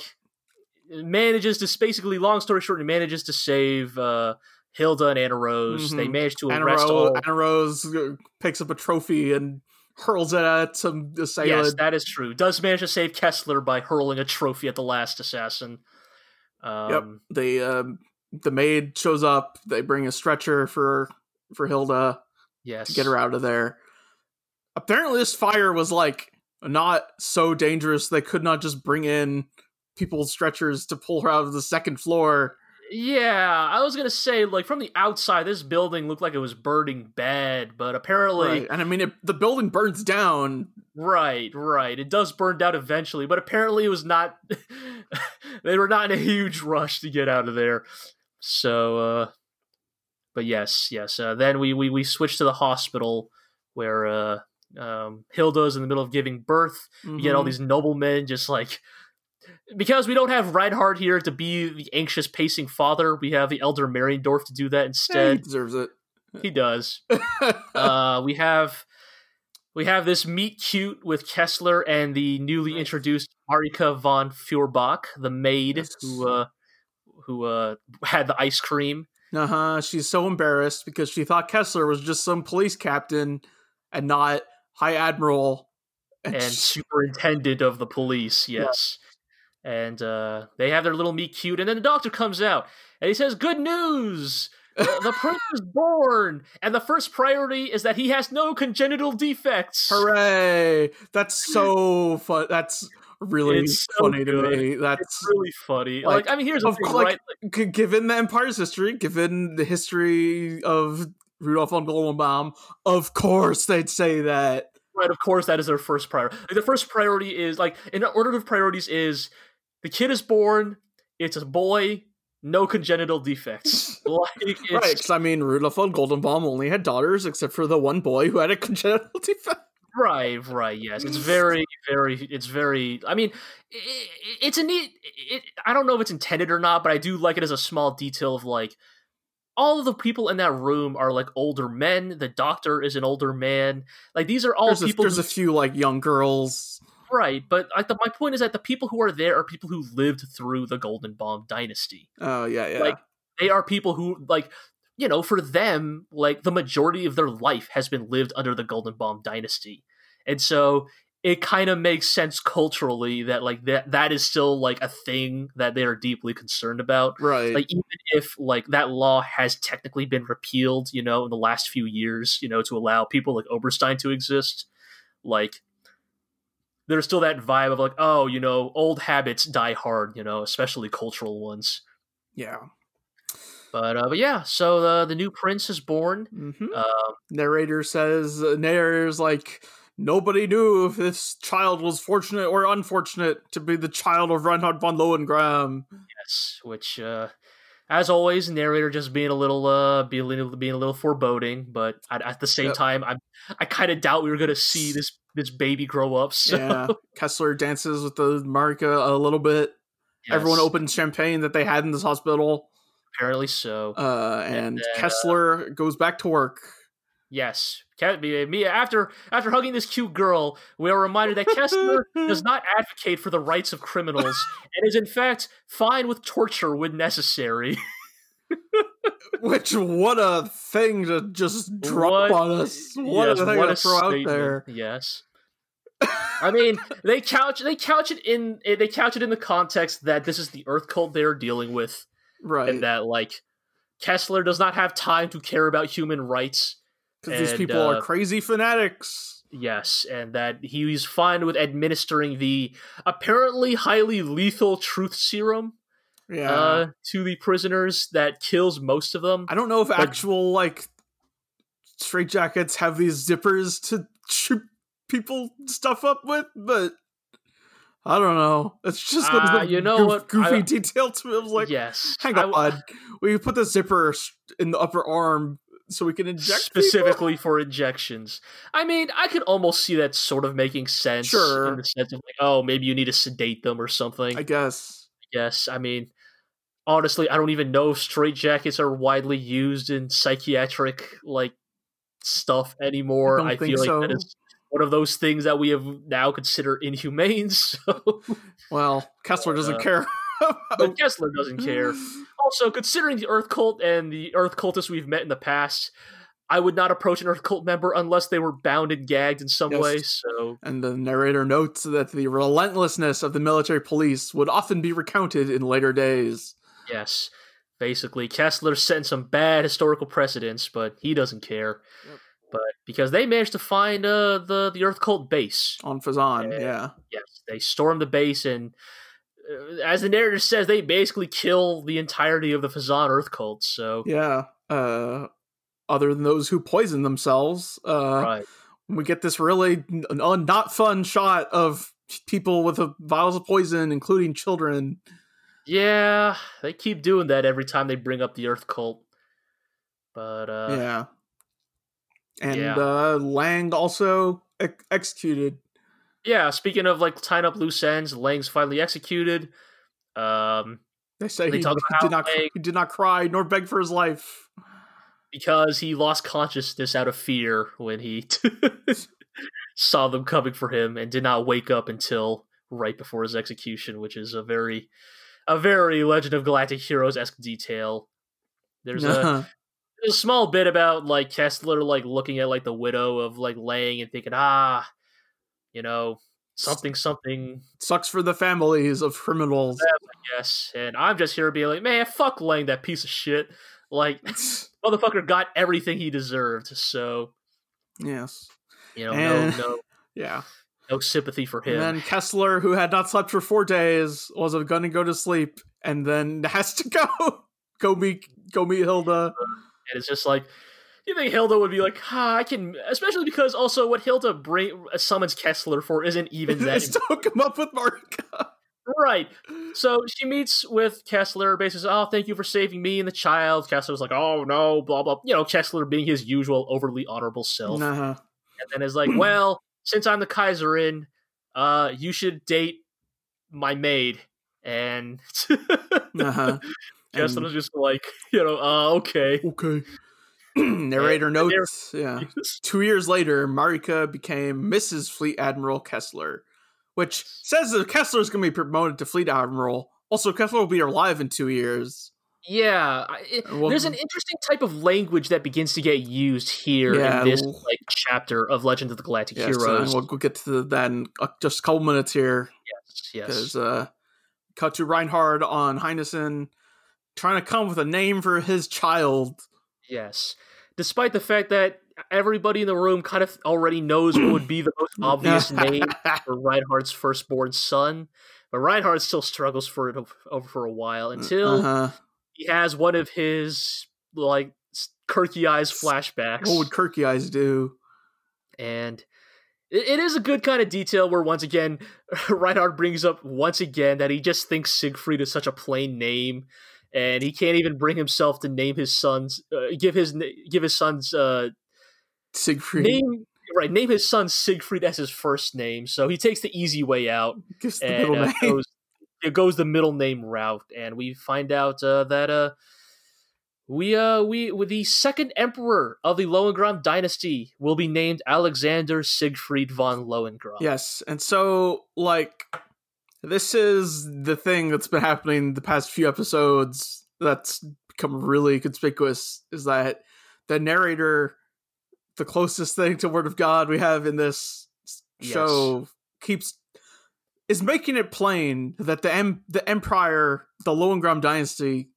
manages to basically, long story short, he manages to save uh, Hilda and Annerose. Mhm. They manage to Anna, arrest Ro- all. Anna Rose uh, picks up a trophy and hurls it at some assailant. Yes, that is true. Does manage to save Kessler by hurling a trophy at the last assassin. Um, They, um, the maid shows up. They bring a stretcher for for Hilda Yes. to get her out of there. Apparently, this fire was like not so dangerous. They could not just bring in people's stretchers to pull her out of the second floor. Yeah, I was gonna say, like from the outside, this building looked like it was burning bad, but apparently, Right. And I mean, it, the building burns down. right, right, it does burn down eventually, but apparently it was not. they were not in a huge rush to get out of there. So, uh, but yes, yes. Uh, then we, we we switch to the hospital where uh, um, Hilda's in the middle of giving birth. You get all Mhm. these noblemen just like because we don't have Reinhard here to be the anxious pacing father. We have the elder Mariendorf to do that Yeah, he deserves it. he does. uh, we have we have this meet cute with Kessler and the newly introduced Marika von Feuerbach, the maid Yes. who uh, who uh, had the ice cream. Uh huh. She's so embarrassed because she thought Kessler was just some police captain and not High Admiral. and she- superintendent of the police. Yes. And uh, they have their little meet cute, and then the doctor comes out and he says, "Good news! The, prince is born, and the first priority is that he has no congenital defects." hooray! That's so fun. That's really It's so funny to me. That's It's really funny. Like, Like, I mean, here's of thing, course, right? g- given the Empire's history, given the history of Rudolf von Goldenbaum, of course they'd say that. Right, of course, that is their first priority. Like, the first priority is like in order of priorities is the kid is born, it's a boy, no congenital defects. like, it's, Right, because I mean, Rudolph von Goldenbaum only had daughters, except for the one boy who had a congenital defect. Right, right, yes. It's very, very, it's very, I mean, i i- it's a neat, it, I don't know if it's intended or not, but I do like it as a small detail of like, all of the people in that room are like older men. The doctor is an older man. Like, these are all There's, a, people there's who, a few like young girls. Right, but like, the, my point is that the people who are there are people who lived through the Goldenbaum dynasty. Oh yeah, yeah. Like, they are people who, like, you know, for them, like, the majority of their life has been lived under the Goldenbaum dynasty. And so it kind of makes sense culturally that, like, that that is still, like, a thing that they are deeply concerned about. right. Like, even if, like, that law has technically been repealed, you know, in the last few years, you know, to allow people like Oberstein to exist, like, there's still that vibe of, like, oh, you know, old habits die hard, you know, especially cultural ones. yeah. But uh, but yeah, so uh, the new prince is born. hmm Um, Narrator says, uh, narrator's like, nobody knew if this child was fortunate or unfortunate to be the child of Reinhard von Lohengram. yes, which uh, as always, narrator just being a little uh, being a little, being a little foreboding, but at, at the same Yep. time, I'm I kind of doubt we were gonna see this this baby grow up. So Yeah. Kessler dances with the Marika a little bit. yes, Everyone opens champagne that they had in this hospital. apparently so. Uh, and And then, uh, Kessler goes back to work. Yes, Ke- me me- after after hugging this cute girl, we are reminded that Kessler does not advocate for the rights of criminals and is in fact fine with torture when necessary. Which, what a thing to just drop What- on us. What Yes, a thing what to a throw out statement. there. Yes. I mean, they couch they couch it in eh, they couch it in the context that this is the Earth cult they are dealing with, Right. and that like Kessler does not have time to care about human rights. Because these people uh, are crazy fanatics. Yes, and that he's fine with administering the apparently highly lethal truth serum Yeah. uh, to the prisoners that kills most of them. I don't know if actual, like, straitjackets have these zippers to shoot people stuff up with, but I don't know. It's just a you know goof- what? goofy I- detail to. I was like, yes, hang I on, w- we put the zipper in the upper arm so we can inject people? specifically for injections. I mean, I could almost see that sort of making sense. Sure. In the sense of like, oh, maybe you need to sedate them or something. I guess. Yes, I mean, honestly, I don't even know if straitjackets are widely used in psychiatric like stuff anymore. I I, feel like so. that is one of those things that we have now consider inhumane. So, Well, Kessler doesn't Uh, care. but Kessler doesn't care. Also, considering the Earth cult and the Earth cultists we've met in the past, I would not approach an Earth cult member unless they were bound and gagged in some Yes. way. So, And the narrator notes that the relentlessness of the military police would often be recounted in later days. yes, basically, Kessler set some bad historical precedents, but he doesn't care. Yep. But because they managed to find uh, the the Earth cult base, On Phezzan, Yeah. yeah. yes, they storm the base and. Uh, as the narrator says, they basically kill the entirety of the Phezzan Earth cult. So, Yeah. Uh, other than those who poison themselves, uh, right, we get this really n- n- not fun shot of people with uh, vials of poison, including children. Yeah, they keep doing that every time they bring up the Earth cult. But uh, yeah. And yeah. uh, Lang also ex- executed. Yeah, speaking of like tying up loose ends, Lang's finally executed. Um, They say They he, did not Lang- he did not cry nor beg for his life. because he lost consciousness out of fear when he saw them coming for him and did not wake up until right before his execution, which is a very a very Legend of Galactic Heroes esque detail. There's a there's a small bit about like Kessler like looking at like the widow of like Lang and thinking, ah, you know, something something Sucks for the families of criminals. yes. And I'm just here being like, man, fuck Lang, that piece of shit. Like motherfucker got everything he deserved, so yes. you know, And- no no Yeah. no sympathy for him. And then Kessler, who had not slept for four days, was going to go to sleep, and then has to go go meet go meet Hilda. and it's just like you think Hilda would be like, ah, I can, especially because also what Hilda bring summons Kessler for isn't even that hook him up with Marika. right. So she meets with Kessler, basically, says, oh, thank you for saving me and the child. Kessler's like, oh no, blah blah. You know, Kessler being his usual overly honorable self, Nah. and then is like, well, since I'm the Kaiserin, uh, you should date my maid, and Uh-huh. Kessler's just like, you know, uh, okay. Okay. Narrator notes. Yeah. Two years later, Marika became Mrs. Fleet Admiral Kessler, which says that Kessler is going to be promoted to Fleet Admiral. Also, Kessler will be alive in two years. Yeah, it- Well- there's an interesting type of language that begins to get used here Yeah, in this like chapter of Legend of the Galactic Yes, Heroes. we'll, we'll get to that in uh, just a couple minutes here. yes, yes. Because uh, cut to Reinhard on Heinessen trying to come up with a name for his child. Yes. Despite the fact that everybody in the room kind of already knows what would be the most obvious name for Reinhard's firstborn son, but Reinhard still struggles for it over for a while until Uh-huh. he has one of his like Kircheis flashbacks. What would Kircheis do? and it, it is a good kind of detail where once again Reinhard brings up once again that he just thinks Siegfried is such a plain name, and he can't even bring himself to name his sons, uh, give his give his son's uh, Siegfried. name right, name his son Siegfried as his first name. So he takes the easy way out Just the and middle uh, name. goes it goes the middle name route, and we find out uh, that uh. We uh we with the second emperor of the Lohengram dynasty will be named Alexander Siegfried von Lohengram. Yes, and so like this is the thing that's been happening the past few episodes that's become really conspicuous is that the narrator, the closest thing to Word of God we have in this show, keeps is making it plain that the em- the empire, the Lohengram dynasty,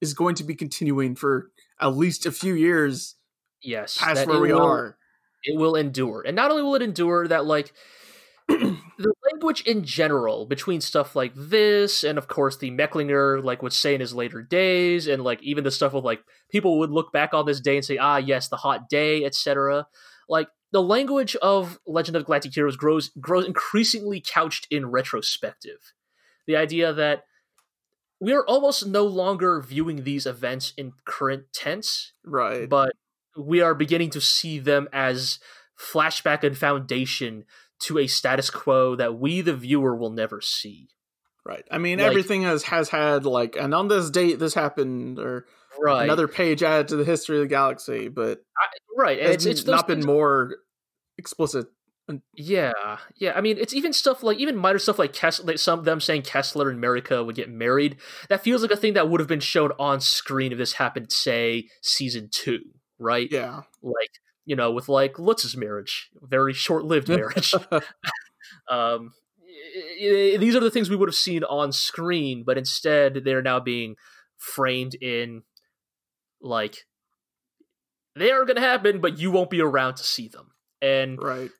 is going to be continuing for at least a few years Yes, past where we will- are. It will endure, and not only will it endure, that like the language in general between stuff like this, and of course the Mecklinger like would say in his later days, and like even the stuff with like people would look back on this day and say, ah, yes, the hot day, etc. Like the language of Legend of Galactic Heroes grows grows increasingly couched in retrospective. The idea that we are almost no longer viewing these events in current tense, Right. but we are beginning to see them as flashback and foundation to a status quo that we the viewer will never see Right. I mean, Like- everything has has had like, and on this date this happened, or right another page added to the history of the galaxy, but right it's, it's, not been more explicit. yeah yeah i mean it's even stuff like even minor stuff like Kessler, like some of them saying kessler and marika would get married that feels like a thing that would have been shown on screen if this happened say season two right Yeah. like you know with like lutz's marriage very short-lived marriage um, these are the things we would have seen on screen, but instead they're now being framed in like they are going to happen, but you won't be around to see them. And, right.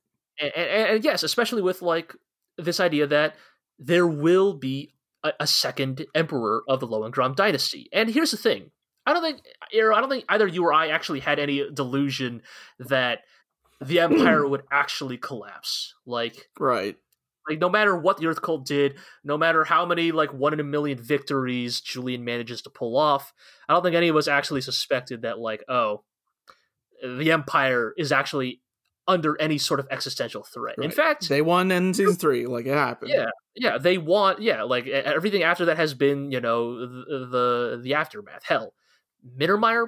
and, and, and yes, especially with like this idea that there will be a, a second emperor of the Lohengram dynasty. And here's the thing. I don't think, Iro, I don't think either you or I actually had any delusion that the empire would actually collapse. Like, Right. Like no matter what the Earth Cult did, no matter how many like one in a million victories Julian manages to pull off, I don't think any of us actually suspected that like oh, the Empire is actually under any sort of existential threat. In fact, They won in season three. Like it happened. yeah, yeah, they want yeah, like everything after that has been you know the the, the aftermath. Hell, Mittermeier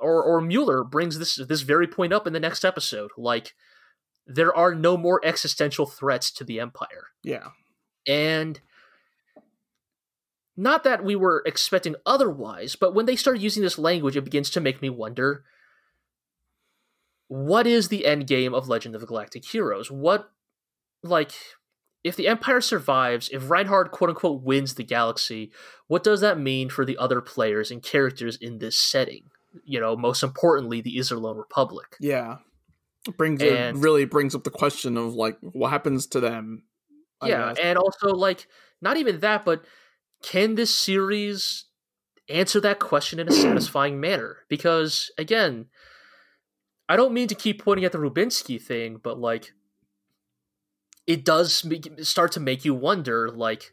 or or Mueller brings this this very point up in the next episode. Like there are no more existential threats to the empire, Yeah. and not that we were expecting otherwise, but when they start using this language, it begins to make me wonder. What is the end game of Legend of the Galactic Heroes? What, like, if the Empire survives, if Reinhard quote unquote wins the galaxy, what does that mean for the other players and characters in this setting? You know, most importantly, the Iserlohn Republic. Yeah. It brings And- it really brings up the question of like what happens to them. I yeah, guess. and also like not even that, but can this series answer that question in a satisfying manner? Because again, I don't mean to keep pointing at the Rubinsky thing, but like it does make, start to make you wonder, like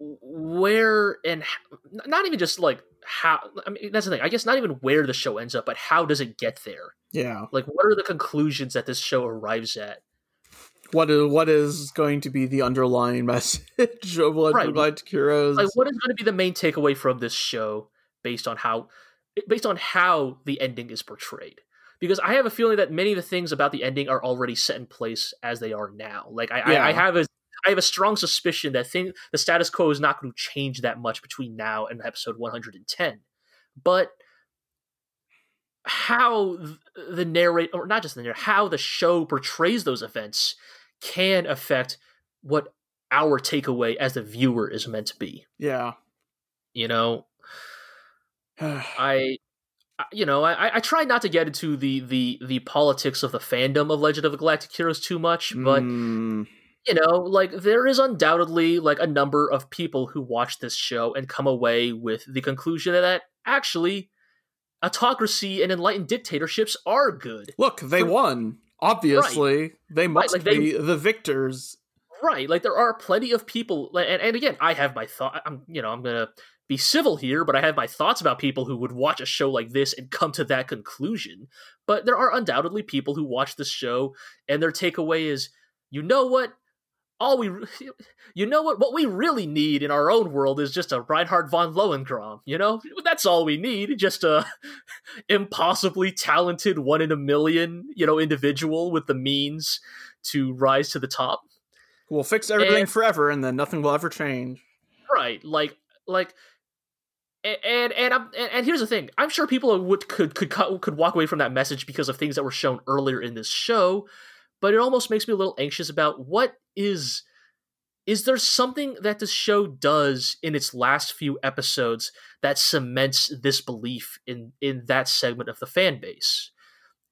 where and h- not even just like how. I mean, that's the thing. I guess not even where the show ends up, but how does it get there? yeah. Like, what are the conclusions that this show arrives at? What is what is going to be the underlying message of what Right. Like what is going to be the main takeaway from this show based on how based on how the ending is portrayed because i have a feeling that many of the things about the ending are already set in place as they are now like i, Yeah. I, I have a I have a strong suspicion that thing the status quo is not going to change that much between now and episode 110. But how the narrate or not just the narrate, how the show portrays those events can affect what our takeaway as the viewer is meant to be. yeah. You know, I- you know, I, I try not to get into the the the politics of the fandom of Legend of the Galactic Heroes too much, but Mm, you know, like there is undoubtedly like a number of people who watch this show and come away with the conclusion that actually autocracy and enlightened dictatorships are good. look, they For- won. Obviously, they must like, they- be the victors. Right, like there are plenty of people, like, and, and again, I have my thought. I'm, you know, I'm gonna be civil here, but I have my thoughts about people who would watch a show like this and come to that conclusion. But there are undoubtedly people who watch this show and their takeaway is, you know what? All we, you know what? What we really need in our own world is just a Reinhard von Lohengram. You know, that's all we need. Just a impossibly talented one in a million, you know, individual with the means to rise to the top. We'll fix everything And- forever, and then nothing will ever change. right like like a- and and I'm, and, and here's the thing. I'm sure people would could could cut, could walk away from that message because of things that were shown earlier in this show but it almost makes me a little anxious about what is is there something that this show does in its last few episodes that cements this belief in in that segment of the fan base?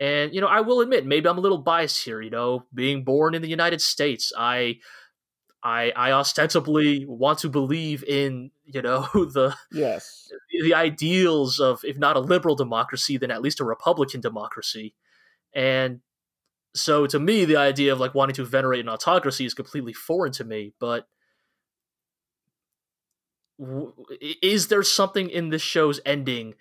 And you know i will admit maybe i'm a little biased here you know. Being born in the united states i I, I ostensibly want to believe in you know the Yes. the ideals of if not a liberal democracy then at least a republican democracy and so to me the idea of like wanting to venerate an autocracy is completely foreign to me but w- is there something in this show's ending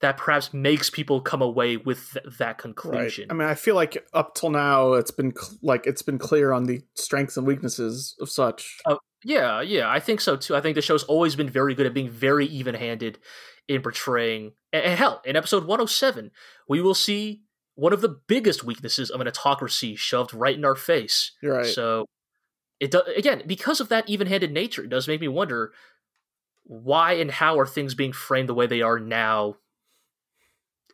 that perhaps makes people come away with th- that Right. conclusion I mean, I feel like up till now, it's been cl- like it's been clear on the strengths and weaknesses of such. Oh, yeah, yeah, I think so too. I think the show's always been very good at being very even-handed in portraying. And, and hell, in episode 107, we will see one of the biggest weaknesses of an autocracy shoved right in our face. You're right. So it does again because of that even-handed nature. It does make me wonder why and how are things being framed the way they are now,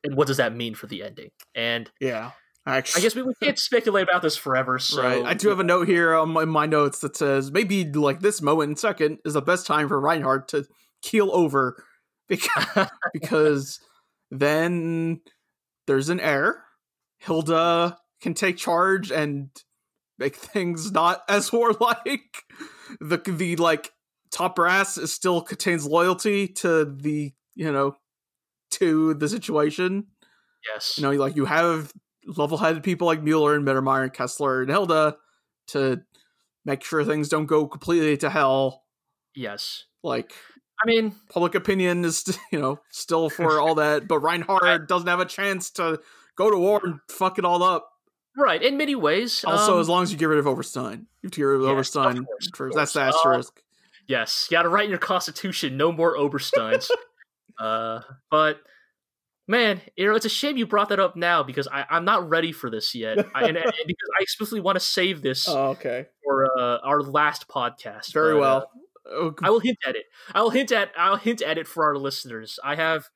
and what does that mean for the ending? And yeah. Actually, I guess we, we can't speculate about this forever. So right. I do have a note here on my, my notes that says maybe like this moment in second is the best time for Reinhard to keel over because because then there's an heir. Hilda can take charge and make things not as warlike. The the like top brass is still contains loyalty to the you know to the situation. yes, You know, like you have level-headed people like Mueller and Mittermeier and Kessler and Hilda, to make sure things don't go completely to hell. Yes. Like I mean, public opinion is you know still for all that, but Reinhard doesn't have a chance to go to war and fuck it all up. right, in many ways. Also, um, as long as you get rid of Oberstein, you have to get rid of Yes, Oberstein of course, of first. That's the course. Uh, asterisk. Yes, you got to write in your constitution, no more Obersteins. uh, but man, you know, it's a shame you brought that up now because I, I'm not ready for this yet, I, and, and because I explicitly want to save this oh, okay. for uh, our last podcast. Very but, uh, well. Oh, I will hint at it. I will hint at. I'll hint at it for our listeners. I have.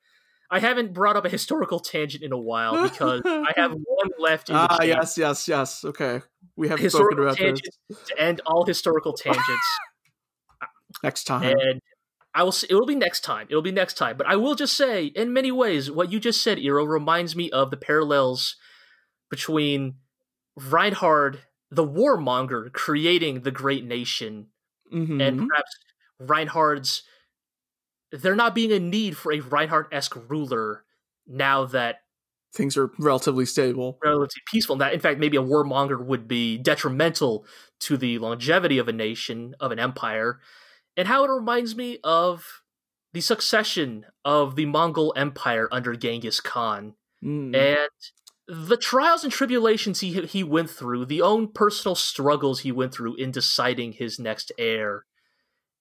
I haven't brought up a historical tangent in a while because I have one left ah, chamber. yes, yes, yes. Okay. We have spoken historical about tangent this to end all historical tangents. next time. and I will. It will be next time. It'll be next time. But I will just say, in many ways, what you just said, Iro, reminds me of the parallels between Reinhard, the warmonger, creating the great nation, Mhm. and perhaps Reinhard's. There not being a need for a Reinhard-esque ruler now that things are relatively stable. relatively peaceful. And that, in fact, maybe a warmonger would be detrimental to the longevity of a nation, of an empire, and how it reminds me of the succession of the Mongol Empire under Genghis Khan Mm. and the trials and tribulations he he went through, the own personal struggles he went through in deciding his next heir,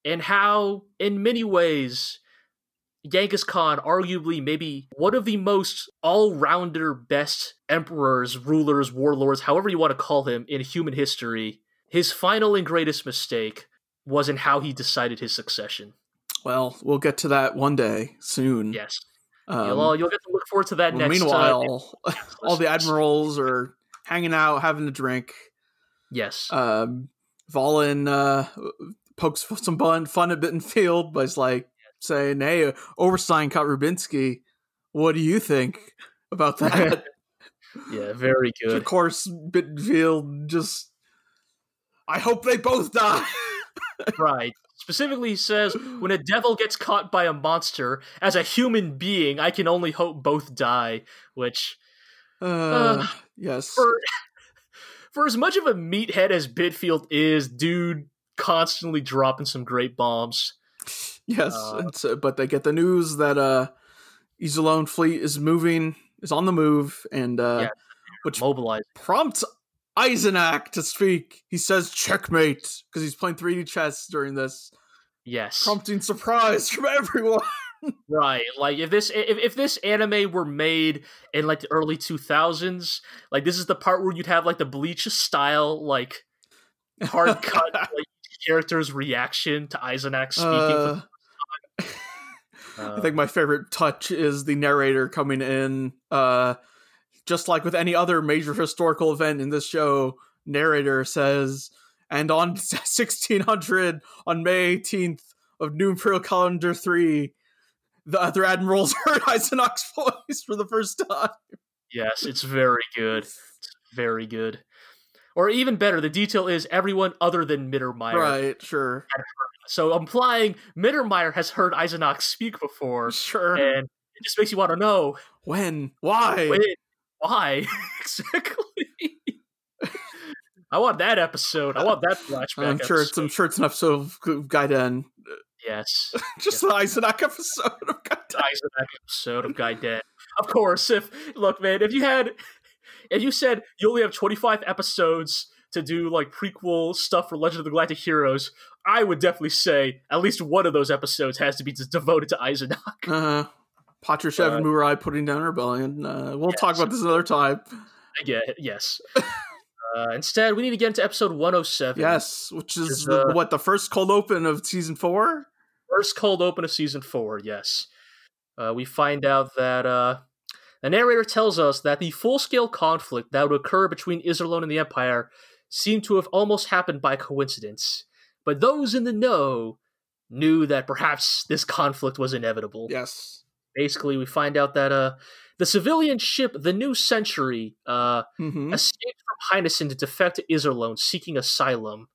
and how, in many ways, Genghis Khan, arguably maybe one of the most all-rounder, best emperors, rulers, warlords, however you want to call him, in human history, his final and greatest mistake was in how he decided his succession. Well, we'll get to that one day soon. Yes, Um, you'll, all, you'll get to look forward to that well, next. uh, meanwhile, all the admirals are hanging out, having a drink. yes, Um, Wahlen uh, pokes some fun, fun at Bittenfeld, but he's like saying, "Hey, Oberstein caught Rubinsky. What do you think about that?" yeah, very good. of course, Bittenfeld just. I hope they both die. Right. Specifically, he says when a devil gets caught by a monster, as a human being, I can only hope both die. Which, Uh, yes. for for as much of a meathead as Bittenfeld is, dude, constantly dropping some great bombs. Yes, Uh, and so, but they get the news that uh, Iserlohn fleet is moving, is on the move, and uh, Yeah. which Mobilize. prompts Eisenach to speak. He says checkmate because he's playing 3D chess during this, Yes. prompting surprise from everyone. Right. Like if this if, if this anime were made in like the early 2000s, like this is the part where you'd have like the bleach style like hard cut like character's reaction to Eisenach speaking Uh, uh, I think my favorite touch is the narrator coming in. Uh, just like with any other major historical event in this show, narrator says, and on 1600, on May 18th of New Imperial Calendar 3, the other admirals heard Eisenach's voice for the first time. Yes, it's very good. It's very good. Or even better, the detail is everyone other than Mittermeier. Right, sure. So implying Mittermeier has heard Eisenach speak before, Sure. and it just makes you want to know when? Why? when, why exactly. I want that episode. I want that flashback. I'm sure it's. I'm sure it's an episode of Gaiden. yes, Just the Eisenach episode of Gaiden. Eisenach episode of Dead. Of course, if look, man, if you had, if you said you only have 25 episodes to do like prequel stuff for Legend of the Galactic Heroes, I would definitely say at least one of those episodes has to be devoted to Eisenach. Uh, Patrichev and Murai putting down a rebellion. Uh, we'll talk about this another time. Yeah, yes. uh, instead, we need to get into episode 107. Yes, which is the, uh, what the first cold open of season four. First cold open of season four, yes. Uh, we find out that uh, the narrator tells us that the full scale conflict that would occur between Iserlohn and the Empire seemed to have almost happened by coincidence. But those in the know knew that perhaps this conflict was inevitable. Yes. Basically, we find out that uh, the civilian ship, the New Century, uh, hmm escaped from Heinessen to defect to Iserlohn seeking asylum,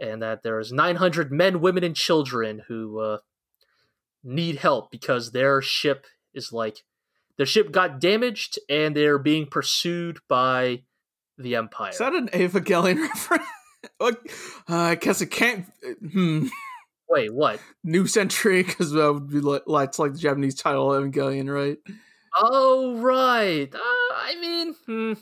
and that there's 900 men, women, and children who uh, need help because their ship is like their ship got damaged and they're being pursued by the Empire. Is that an Evangelion reference? Uh, I guess it can't. Hmm. Wait, what? New Century, because that would be like, like it's like the Japanese title Evangelion, right? Oh, right. Uh, I mean, hmm.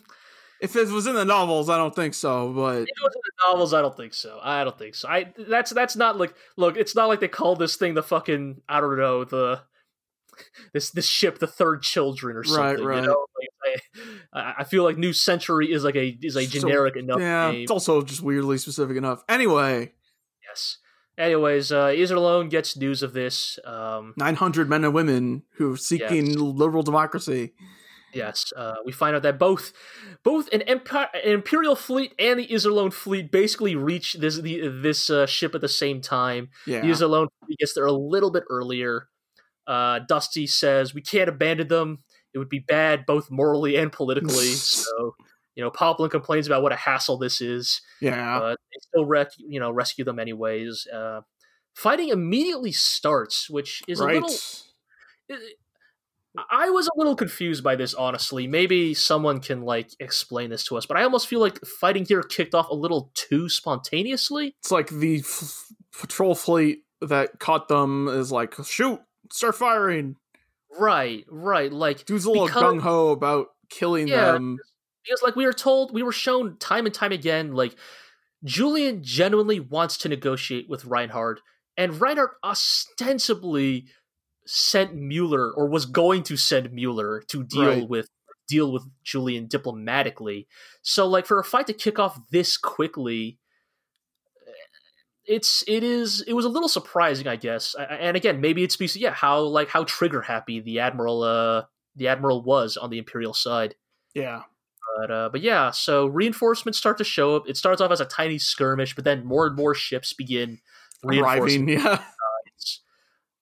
If it was in the novels, I don't think so. But If it was in the novels, I don't think so. I don't think so. I that's that's not like look. It's not like they call this thing the fucking I don't know the this this ship the third children or something. right. You know, I, I feel like New Century is like a is a So, generic enough yeah, name. it's also just weirdly specific enough. Anyway, Yes. Anyways, uh, Iserlohn gets news of this. Um, 900 men and women who are seeking Yes. liberal democracy. Yes, uh, we find out that both both an, empire, an Imperial fleet and the Iserlohn fleet basically reach this the, this uh, ship at the same time. Yeah. The Iserlohn fleet gets there a little bit earlier. Uh, Dusty says we can't abandon them; it would be bad both morally and politically. so, you know, Poplin complains about what a hassle this is, yeah. but they still rec- you know rescue them anyways. Uh, fighting immediately starts, which is right. a little I was a little confused by this, honestly. Maybe someone can like explain this to us, but I almost feel like fighting here kicked off a little too spontaneously. It's like the f- patrol fleet that caught them is like, shoot, start firing. Right, right. Like Dude's a little gung ho about killing Yeah. them. Because like we were told, we were shown time and time again, like Julian genuinely wants to negotiate with Reinhard, and Reinhard ostensibly sent Mueller or was going to send Mueller to deal Right. with deal with Julian diplomatically. So like for a fight to kick off this quickly it's it is it was a little surprising I guess. And again, maybe it speaks to yeah, how like how trigger happy the admiral uh the admiral was on the imperial side. Yeah. But uh, but yeah, so reinforcements start to show up. It starts off as a tiny skirmish, but then more and more ships begin Arriving. Yeah.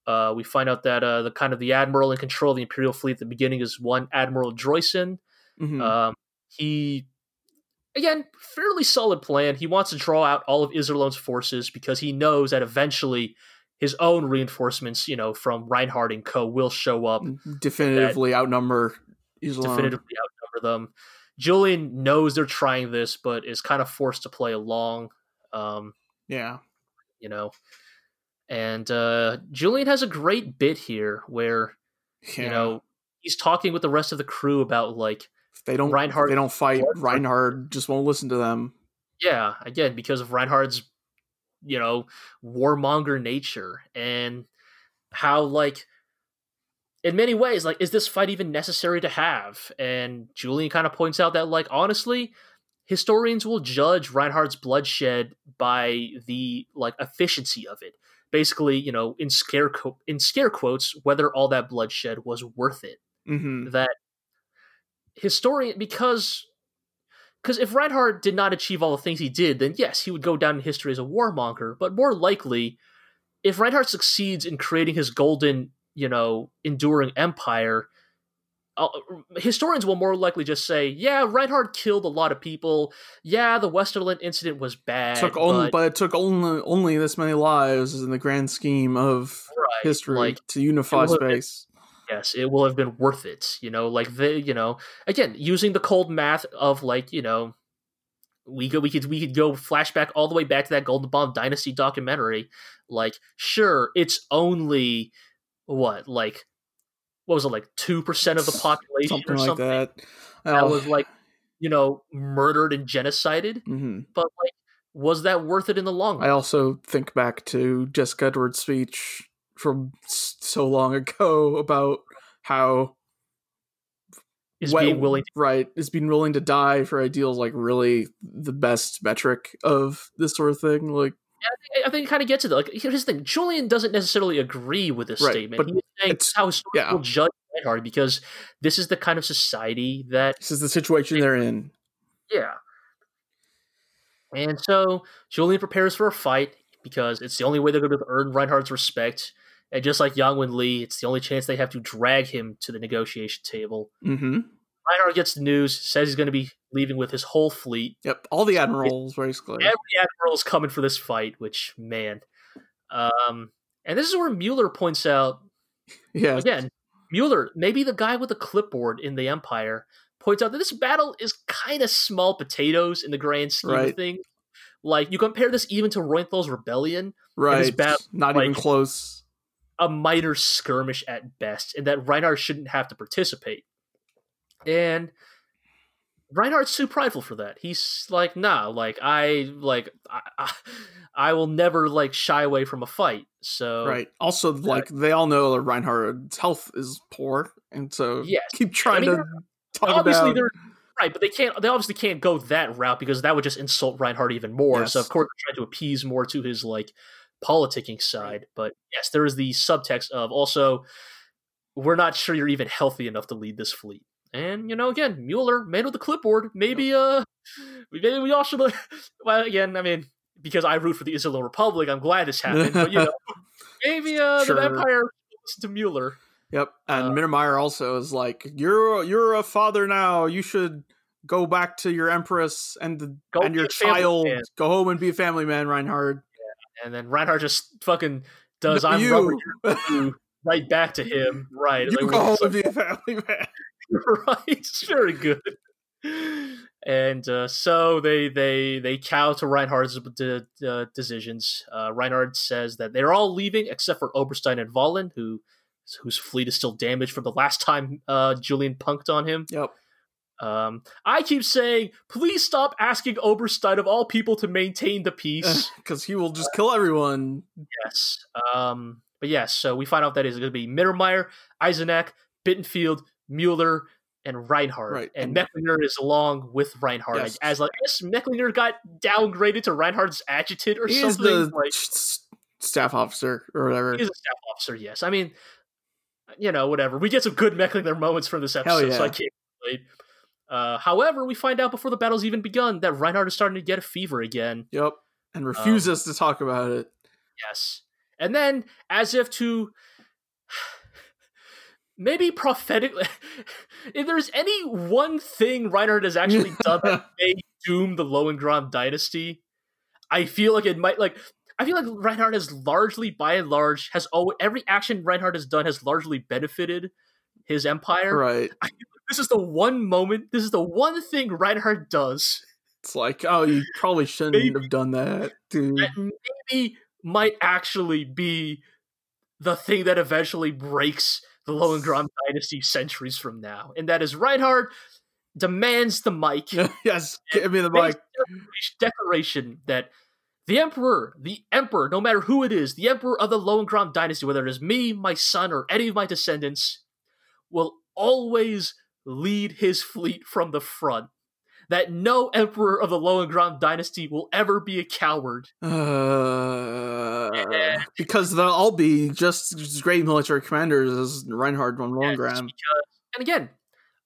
Uh, we find out that uh, the kind of the admiral in control of the imperial fleet at the beginning is one Admiral Droysen. Mhm. Um, he again fairly solid plan. He wants to draw out all of Iserlohn's forces because he knows that eventually his own reinforcements, you know, from Reinhard and Co. will show up definitively outnumber Iserlohn. definitively outnumber them. Julian knows they're trying this, but is kind of forced to play along. Um, Yeah. you know, and uh, Julian has a great bit here where yeah. you know he's talking with the rest of the crew about like, if they don't Reinhard- they don't fight, Reinhard just won't listen to them. yeah, again because of Reinhard's you know warmonger nature and how like in many ways like is this fight even necessary to have? And julian kind of points out that like honestly historians will judge reinhard's bloodshed by the like efficiency of it. Basically you know in scare co- in scare quotes whether all that bloodshed was worth it. Hmm that historian because because if Reinhard did not achieve all the things he did, then yes, he would go down in history as a warmonger. But more likely, if Reinhard succeeds in creating his golden, you know, enduring empire, uh, historians will more likely just say, "Yeah, Reinhard killed a lot of people. Yeah, the Westerland incident was bad, took only, but, but it took only only this many lives in the grand scheme of right, history like to unify space. yes, it will have been worth it. You know, like the you know, again, using the cold math of like you know, we could we could we could go flashback all the way back to that Goldenbaum Dynasty documentary. Like, sure, it's only what like what was it like two percent of the population Something or like something that. that Oh, was like you know murdered and genocided. mhm. But like, was that worth it in the long run? I also think back to Jessica Edwards' speech from so long ago about how Is we- being willing to right is being willing to die for ideals like really the best metric of this sort of thing. Like I think it kind of gets to it. Like, here's the thing: Julian doesn't necessarily agree with this Right, statement. but He's saying how yeah. will judge Reinhard because this is the kind of society that, this is the situation they're in. yeah. And so Julian prepares for a fight because it's the only way they're going to earn Reinhard's respect. And just like Yang Wen Li, it's the only chance they have to drag him to the negotiation table. Mm-hmm. Reinhard gets the news, says he's going to be leaving with his whole fleet. Yep, all the admirals basically. Every admiral is coming for this fight, which man. Um, and this is where Mueller points out yeah, again, Mueller, maybe the guy with the clipboard in the Empire, points out that this battle is kind of small potatoes in the grand scheme Right. of things. Like you compare this even to Reuenthal's rebellion, right. bad, Not even close. a minor skirmish at best, and that Reinhard shouldn't have to participate. And Reinhard's too prideful for that. He's like, nah, like I like I, I, I will never like shy away from a fight. So Right. Also, uh, like they all know that Reinhard's health is poor, and so Yes. keep trying I mean, to talk obviously about. they're right, but they can't. They obviously can't go that route because that would just insult Reinhard even more. Yes. So of course, they're trying to appease more to his like politicking side. But yes, there is the subtext of also we're not sure you're even healthy enough to lead this fleet. And you know, again, Mueller, man with the clipboard. Maybe uh, maybe we all should. Well, again, I mean, because I root for the Iserlohn Republic, I'm glad this happened. but you know, maybe uh, Sure. the Empire listen to Mueller. Yep. And uh, Mittermeier also is like, "You're you're a father now. You should go back to your empress and the, and your child. man." Go home and be a family man, Reinhard." And then Reinhard just fucking does No, I'm you. rubber right back to him. Right. You Like, go home and be a family man. right. Very good. And uh, so they they they cow to Reinhard's de- uh, decisions. Uh, Reinhard says that they're all leaving except for Oberstein and Wahlen, who whose fleet is still damaged from the last time uh, Julian punked on him. Yep. Um, I keep saying, please stop asking Oberstein of all people to maintain the peace. Because he will just kill everyone. Yes. Um, but yes, so we find out that it's going to be Mittermeier, Eisenach, Bittenfeld, Mueller, and Reinhard. Right, And Mecklinger is along with Reinhard. Yes. As like, I guess Mecklinger got downgraded to Reinhard's adjutant or He is something. the like, staff officer or whatever. he's a staff officer, yes. I mean, you know, whatever. We get some good Mecklinger moments from this episode, so I can't complain. Uh, however, we find out before the battle's even begun that Reinhard is starting to get a fever again. Yep. And refuses to talk about it. Yes. And then, as if to maybe prophetically, if there's any one thing Reinhard has actually done that may doom the Lohengram dynasty, I feel like it might like. I feel like Reinhard has largely, by and large, has always, every action Reinhard has done has largely benefited his empire. Right. This is the one moment. This is the one thing Reinhard does It's like, oh, you probably shouldn't Maybe- have done that, dude. that maybe might actually be the thing that eventually breaks the Lohengram dynasty centuries from now. And that is Reinhard demands the mic, yes, give me the mic. declaration that the Emperor, the Emperor, no matter who it is, the Emperor of the Lohengram dynasty, whether it is me, my son, or any of my descendants, will always lead his fleet from the front. That no Emperor of the Lohengram dynasty will ever be a coward. Uh, because they'll all be just as great military commanders as Reinhard von Yeah, Lohengram. because- and again,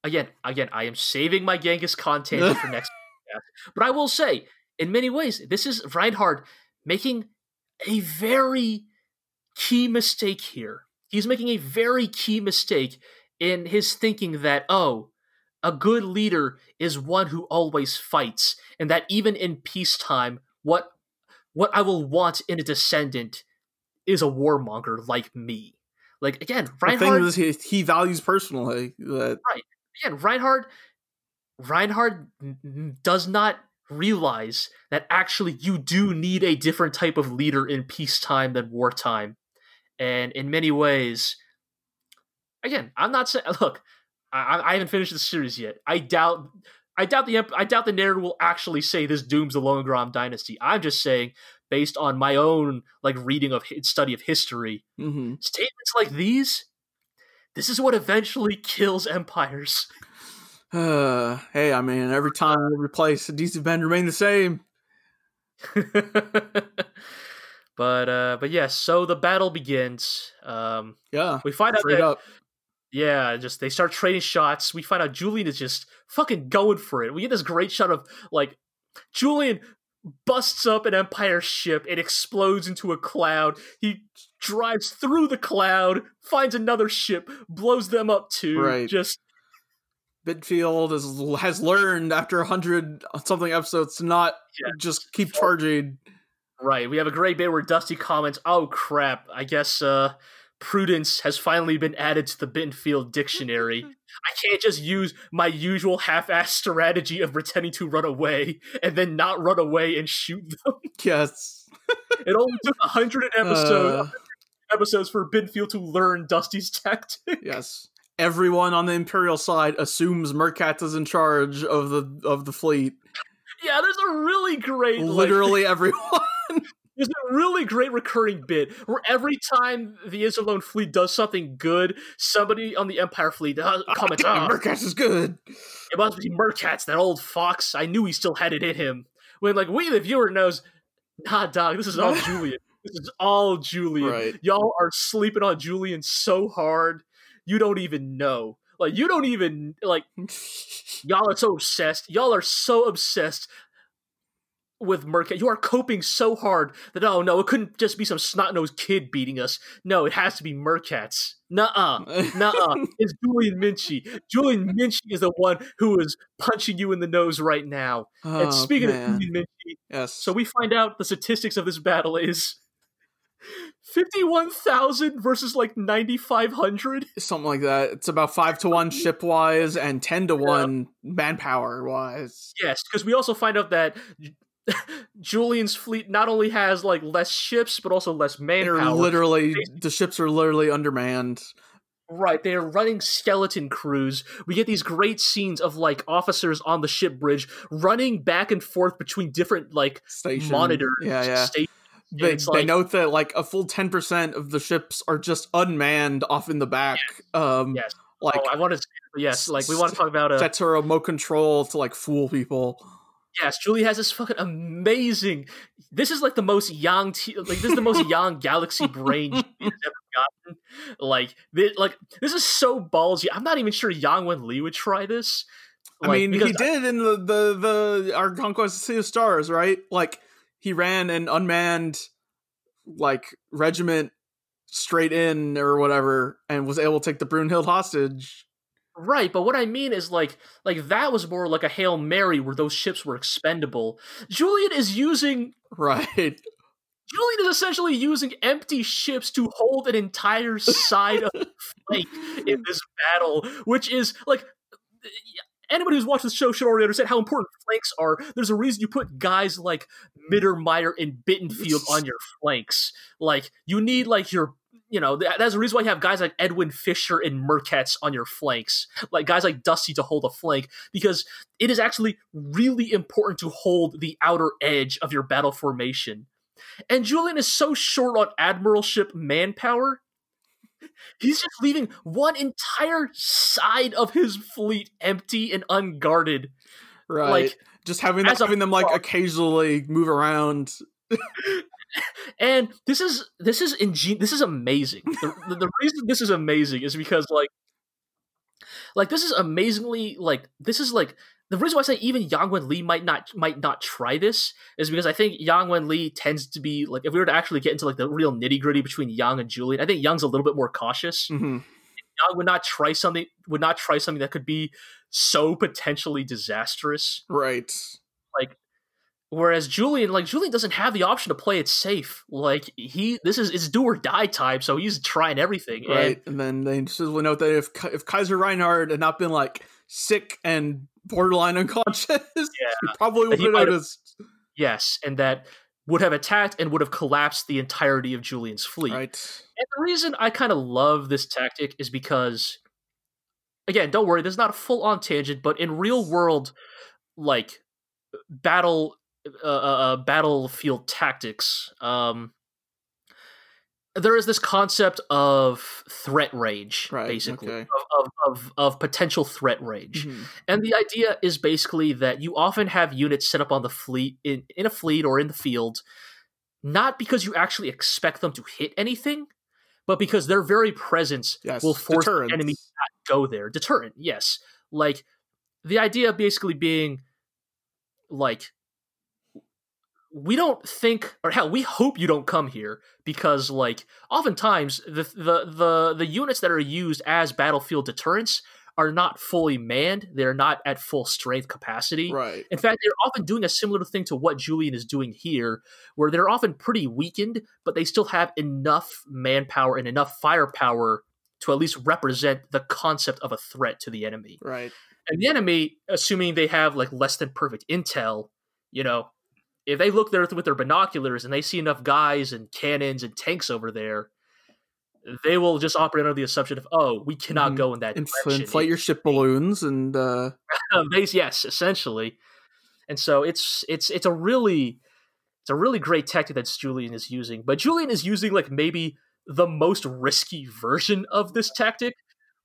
again, again, I am saving my Genghis Khan tangent for next podcast. But I will say, in many ways, this is Reinhard making a very key mistake here. He's making a very key mistake in his thinking that, oh, a good leader is one who always fights, and that even in peacetime, what what I will want in a descendant is a warmonger like me. Like again, The thing is, he, he values personally that again, Reinhard, Reinhard does not realize that actually you do need a different type of leader in peacetime than wartime, and in many ways, again, I'm not saying. Look, I, I haven't finished the series yet. I doubt. I doubt the I doubt the narrator will actually say this dooms the Lohengram dynasty. I'm just saying, based on my own like reading of study of history, mhm. statements like these, this is what eventually kills empires. Uh, hey, I mean, every time, every place, the decent men remain the same. but uh but yes, so the battle begins. Um Yeah, we find out that up. Yeah, just they start trading shots. We find out Julian is just fucking going for it. We get this great shot of like Julian busts up an Empire ship, it explodes into a cloud. He drives through the cloud, finds another ship, blows them up too. Right. Just Bitfield has has learned after a hundred something episodes to not Yeah. just keep charging. Right. We have a great bit where Dusty comments, "Oh crap! I guess uh, prudence has finally been added to the Bittenfeld dictionary. I can't just use my usual half-assed strategy of pretending to run away and then not run away and shoot them. Yes. It only took a hundred episodes Uh, episodes for Bittenfeld to learn Dusty's tactic. yes. Everyone on the Imperial side assumes Merkatz is in charge of the of the fleet. Yeah, there's a really great like, Literally everyone. There's a really great recurring bit where every time the Iserlohn fleet does something good, somebody on the Empire fleet uh, comments, Damn, "Oh, Merkatz is good. it must be Merkatz's, that old fox. I knew he still had it in him. When, like, we, the viewer, knows, nah, dog, this is all Julian. This is all Julian. Right. Y'all are sleeping on Julian so hard, you don't even know. Like, you don't even, like, y'all are so obsessed. Y'all are so obsessed with Merkatz. You are coping so hard that oh no, it couldn't just be some snot nosed kid beating us. No, it has to be Merkatz. Nuh-uh. Nuh-uh. it's Julian Minchie. Julian Minchie is the one who is punching you in the nose right now. Oh, and speaking man. of Julian Minchie, yes. so we find out the statistics of this battle is 51,000 versus like 9,500. something like that. It's about five to one ship wise and ten to one manpower wise. Yes, because we also find out that Julian's fleet not only has like less ships but also less They're manpower. literally the ships are literally undermanned. Right, they are running skeleton crews. We get these great scenes of like officers on the ship bridge running back and forth between different like Station monitors. Yeah, yeah. stations. They, they like- note that like a full ten percent of the ships are just unmanned off in the back. Um, Yes. like oh, I want to. Yes, like we want to talk about set to remote control to like fool people. Yes, Julie has this fucking amazing. This is like the most young, t- like this is the most young galaxy brain has ever gotten. Like, this, like this is so ballsy. I'm not even sure Yang Wen Li would try this. I mean, he did in the the the our conquest of Sea of Stars, right? Like he ran an unmanned like regiment straight in or whatever, and was able to take the Brunhild hostage. Right, but what I mean is like like that was more like a Hail Mary where those ships were expendable. Julian is using Right. Julian is essentially using empty ships to hold an entire side of the flank in this battle, which is like anybody who's watched the show should already understand how important flanks are. There's a reason you put guys like Mittermeier and Bittenfeld on your flanks. Like you need like your you know, th- that's the reason why you have guys like Edwin Fischer and Merkatz on your flanks, like guys like Dusty to hold a flank, because it is actually really important to hold the outer edge of your battle formation. And Julian is so short on admiralship manpower. He's just leaving one entire side of his fleet empty and unguarded. Right. Like, just having having them like occasionally move around. And this is this is ingen- this is amazing. The, the, the reason this is amazing is because like like this is amazingly like this is like the reason why I say even Yang Wen Li might not might not try this is because I think Yang Wen Li tends to be like if we were to actually get into like the real nitty gritty between Yang and Julian, I think Yang's a little bit more cautious. Mhm. Yang would not try something would not try something that could be so potentially disastrous. Right. Whereas Julian, like Julian, doesn't have the option to play it safe. Like he, this is it's do or die time, so he's trying everything. Right. And then they just will note that if if Kaiser Reinhard had not been like sick and borderline unconscious, he probably would have noticed. yes, and that would have attacked and would have collapsed the entirety of Julian's fleet. Right. And the reason I kind of love this tactic is because, again, don't worry, this is not a full on tangent, but in real world, like battle, uh, uh, battlefield tactics, um, there is this concept of threat range, Right, basically, okay. of, of, of, of potential threat range. Mhm. And the idea is basically that you often have units set up on the fleet in, in a fleet or in the field, not because you actually expect them to hit anything, but because their very presence Yes. will force deterrence. the enemy to not go there. Deterrent, yes. Like the idea basically being like we don't think or hell we hope you don't come here because like oftentimes the the the the units that are used as battlefield deterrents are not fully manned. They're not at full strength capacity. Right. In fact, they're often doing a similar thing to what Julian is doing here, where they're often pretty weakened, but they still have enough manpower and enough firepower to at least represent the concept of a threat to the enemy. Right. And the enemy, assuming they have like less than perfect intel, you know, if they look there with their binoculars and they see enough guys and cannons and tanks over there, they will just operate under the assumption of, oh, we cannot Mhm. go in that Inf- direction. inflate your ship balloons and uh Base, yes, essentially. And so it's it's it's a really it's a really great tactic that Julian is using. But Julian is using like maybe the most risky version of this tactic.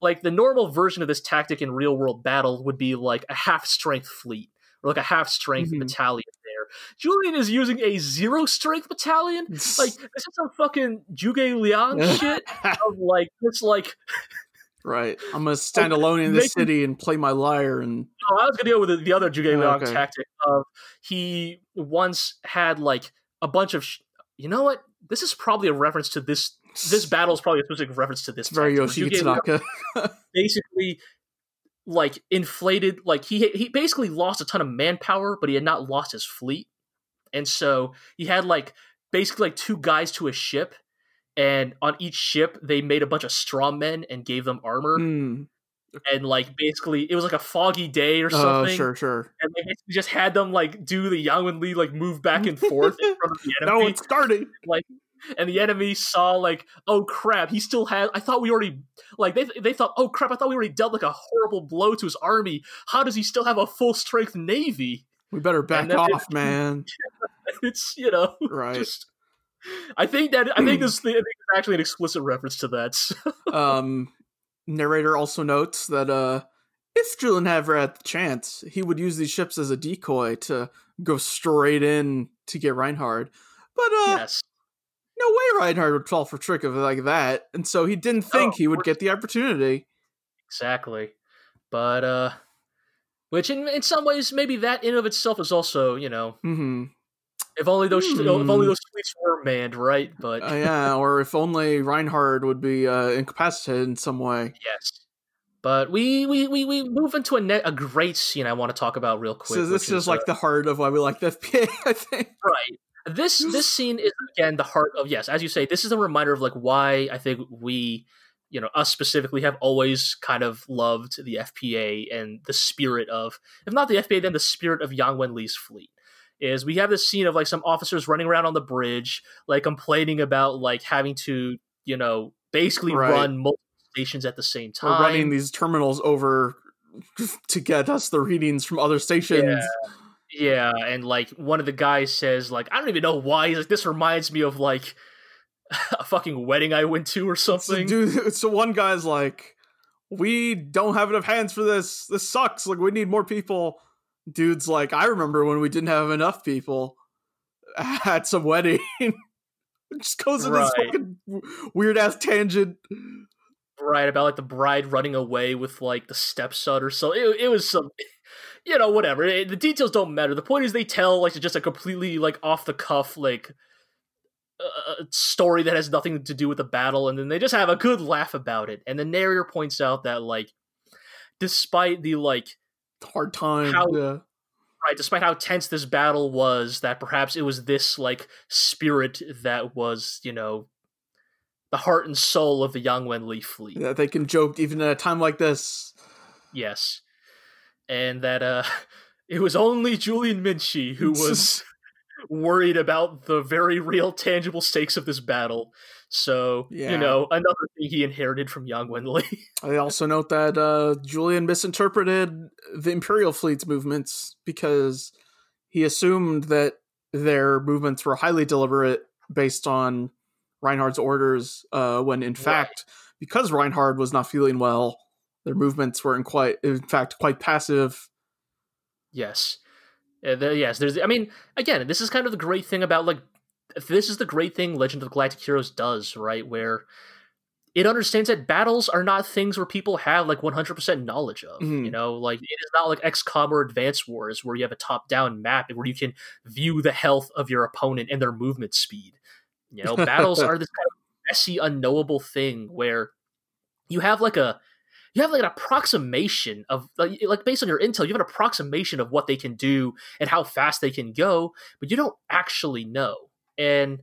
Like the normal version of this tactic in real world battle would be like a half strength fleet or like a half strength Mhm. battalion. Julian is using a zero strength battalion. Like this is some fucking Zhuge Liang shit of like it's like right. I'm gonna stand alone in the city and play my lyre and Oh, I was gonna go with the, the other Zhuge Liang Okay. tactic of he once had like a bunch of. Sh- you know what? This is probably a reference to this. This battle is probably a specific reference to this. it's very tactic, where Yoshiki Zhuge Liang Tanaka. basically like inflated. Like he he basically lost a ton of manpower, but he had not lost his fleet, and so he had like basically like two guys to a ship. And on each ship, they made a bunch of straw men and gave them armor. Hmm. And like basically, it was like a foggy day or Oh, something sure, sure. and they just had them like do the Yang Wen Li like move back and forth in front of the No, enemy. it's starting. And the enemy saw like, oh crap, he still has. I thought we already like they they thought, oh crap, I thought we already dealt like a horrible blow to his army. How does he still have a full strength navy? We better back then- off, man. It's you know Right. just. I think that I think this thing I think it's actually an explicit reference to that. um narrator also notes that uh if Julian ever had the chance, he would use these ships as a decoy to go straight in to get Reinhard. But uh yes, no way Reinhard would fall for trick of like that, and so he didn't think he would get the opportunity. exactly. But uh, which in in some ways maybe that in of itself is also you know mm-hmm. If only those if Hmm. only those tweets were manned, right? But Uh, yeah, or if only Reinhard would be uh, incapacitated in some way. yes. But we we, we, we move into a ne- a great scene I want to talk about real quick. so this which is like uh, the heart of why we like the FPA, I think. right. This this scene is again the heart of yes, as you say, this is a reminder of like why I think we, you know, us specifically have always kind of loved the FPA and the spirit of if not the FPA, then the spirit of Yang Wen Li's fleet. Is we have this scene of like some officers running around on the bridge, like complaining about like having to, you know, basically Right. run multiple stations at the same time. We're running these terminals over to get us the readings from other stations. Yeah, and like one of the guys says, like, I don't even know why. He's like, this reminds me of like a fucking wedding I went to or So, something. dude, so one guy's like, "We don't have enough hands for this. This sucks. Like, we need more people." Dude's like, "I remember when we didn't have enough people at some wedding." Just goes in this fucking weird ass tangent. right about like the bride running away with like the stepson or so. It, it was some, you know, whatever. It- the details don't matter. The point is they tell like just a completely like off the cuff like uh, story that has nothing to do with the battle, and then they just have a good laugh about it. And the narrator points out that like, despite the like Hard time. How- yeah. right despite how tense this battle was that perhaps it was this like spirit that was you know the heart and soul of the Yang Wen Li fleet That they can joke even at a time like this. yes and that uh it was only Julian Minchi who was worried about the very real tangible stakes of this battle. So Yeah. you know another thing he inherited from Yang Wen Li I also note that uh, Julian misinterpreted the Imperial fleet's movements because he assumed that their movements were highly deliberate based on Reinhard's orders, uh, when in fact, because Reinhard was not feeling well, their movements were in quite, in fact, quite passive. Yes. Uh, there- yes, there's. I mean, again, this is kind of the great thing about like, this is the great thing Legend of Galactic Heroes does, right? Where it understands that battles are not things where people have like 100% knowledge of. Mhm. You know, like it is not like XCOM or Advance Wars where you have a top-down map where you can view the health of your opponent and their movement speed. You know, battles are this kind of messy, unknowable thing where you have like a you have like an approximation of like, like based on your intel, you have an approximation of what they can do and how fast they can go, but you don't actually know. And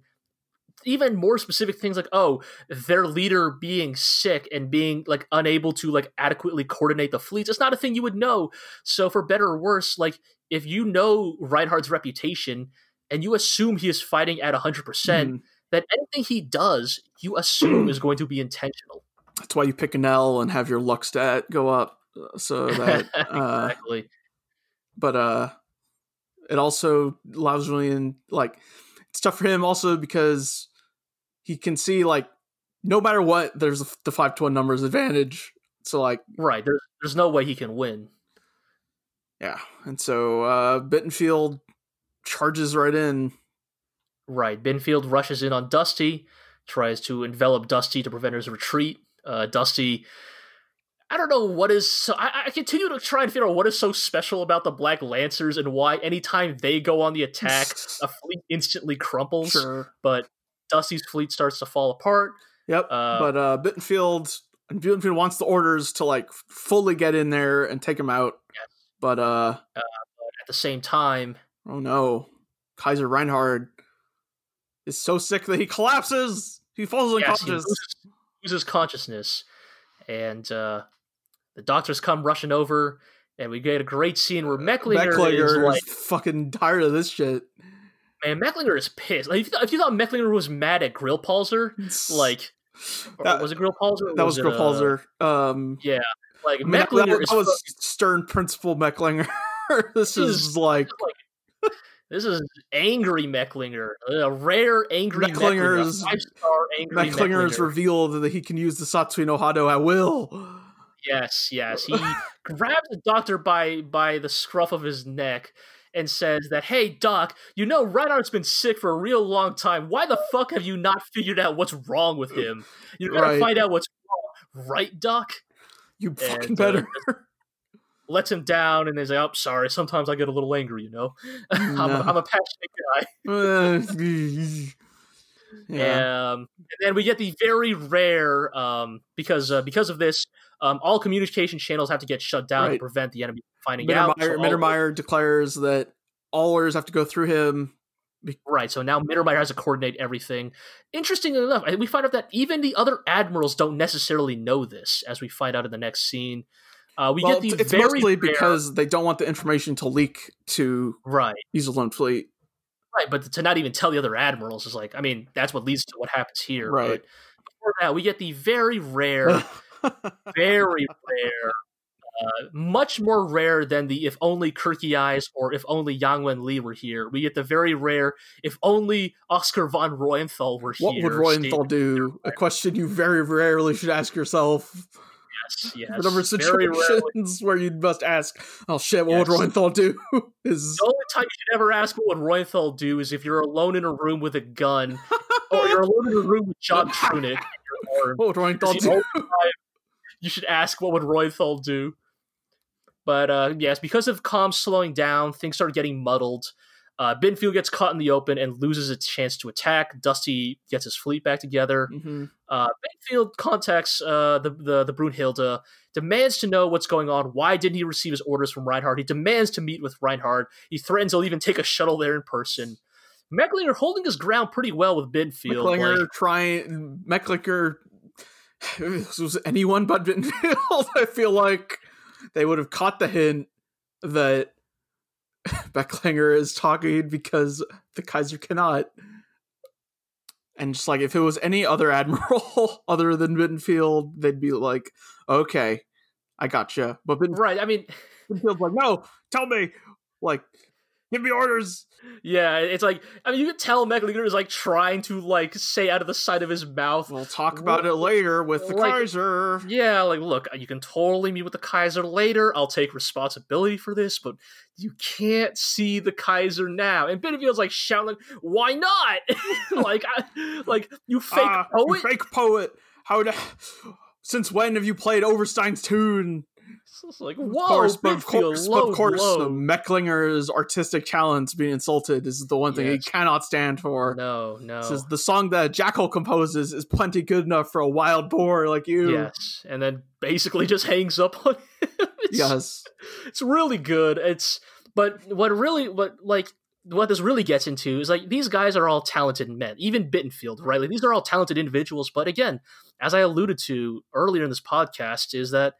even more specific things like oh their leader being sick and being like unable to like adequately coordinate the fleets it's not a thing you would know so for better or worse like if you know reinhardt's reputation and you assume he is fighting at 100% Mhm. that anything he does you assume is going to be intentional That's why you pick an L and have your luck stat go up uh, so that uh, exactly but uh it also allows Julian like it's tough for him also because he can see like no matter what there's the five to one numbers advantage so like right there's, there's no way he can win yeah and so uh bittenfeld charges right in Right. Binfield rushes in on Dusty, tries to envelop Dusty to prevent his retreat. Uh, Dusty, I don't know what is. So, I, I continue to try and figure out what is so special about the Black Lancers and why anytime they go on the attack, a fleet instantly crumples. sure But Dusty's fleet starts to fall apart. yep Uh, but uh bittenfeld and bittenfeld wants the orders to like fully get in there and take him out Yes. but uh At the same time, oh no kaiser reinhard is so sick that he collapses he falls yes, unconscious loses, loses consciousness, and uh, the doctors come rushing over, and we get a great scene where Mecklinger, Mecklinger is is like. fucking tired of this shit. Man, Mecklinger is pissed. Like, if, you thought, if you thought Mecklinger was mad at Grillparzer, like, That- was it Grillparzer? or that was it, uh, Grillparzer. Um, yeah, like that, Mecklinger that is was stern principal Mecklinger. this He is is- like like this is angry Mecklinger, a rare angry Mecklinger, Mecklinger's- star angry Mecklinger has Mecklinger. revealed that he can use the Satsui no Hado at will. Yes, yes. He grabs the doctor by by the scruff of his neck and says that, "Hey, doc, you know Reinhard's been sick for a real long time. Why the fuck have you not figured out what's wrong with him? You gotta Right. find out what's wrong, right, doc?" You fucking And, better. lets him down and is like, "Oh, sorry. Sometimes I get a little angry, you know. I'm, a, I'm a passionate guy." Yeah. Um, and then we get the very rare um, because uh, because of this, um, all communication channels have to get shut down to prevent the enemy from finding out. Mittermeier, So all- Mittermeier declares that all orders have to go through him. Right, so now Mittermeier has to coordinate everything. Interestingly enough, we find out that even the other admirals don't necessarily know this, as we find out in the next scene. Uh, we well, get the it's, mostly rare- because they don't want the information to leak to right, Iserlohn Fleet. right, but to not even tell the other admirals is like, I mean, that's what leads to what happens here. Right. But before that, we get the very rare, very rare, uh, much more rare than the if only Kircheis or if only Yang Wen Li were here. We get the very rare if only Oscar von Reuenthal were what here. would Reuenthal do? A question you very rarely should ask yourself. Yes, yes. the number of situations where you must ask, "Oh shit, what would Yes. Reuenthal do?" Is The only time you should ever ask what would Reuenthal do is if you're alone in a room with a gun, or you're alone in a room with John Trunick what would the do? You should ask what would Reuenthal do. But uh, yes, because of comms slowing down, things start getting muddled. Uh, Binfield gets caught in the open and loses its chance to attack. Dusty gets his fleet back together. Mhm. Uh, Binfield contacts uh, the, the the Brunhilde, demands to know what's going on. Why didn't he receive his orders from Reinhard? He demands to meet with Reinhard. He threatens he'll even take a shuttle there in person. Mecklinger holding his ground pretty well with Binfield. Mecklinger like- trying Mecklinger. This was anyone but Binfield. I feel like they would have caught the hint that Mecklinger is talking because the Kaiser cannot. And just like if it was any other admiral other than Bittenfeld, they'd be like, "Okay, I gotcha." But Bitten- right. I mean, Bittenfeld's like, "No, tell me, like, give me orders." yeah, it's like I mean, you can tell Mecklinger is like trying to like say out of the side of his mouth. We'll talk about it later with the Like- Kaiser. Yeah, like look, you can totally meet with the Kaiser later. I'll take responsibility for this, but you can't see the Kaiser now. And Bittenfeld's like shouting, "Why not? like, I, like you fake ah, you poet." fake poet. How? d- Since when have you played Oberstein's tune? It's like, Of course, but of course, low of course, the Mecklinger's artistic talents being insulted is the one thing Yes. he cannot stand for. No, no. Says the song that Jackal composes is plenty good enough for a wild boar like you. Yes, and then basically just hangs up on him. It's, Yes. it's really good. It's but what really what like what this really gets into is like these guys are all talented men, even Bittenfeld, right? Like these are all talented individuals. But again, as I alluded to earlier in this podcast, is that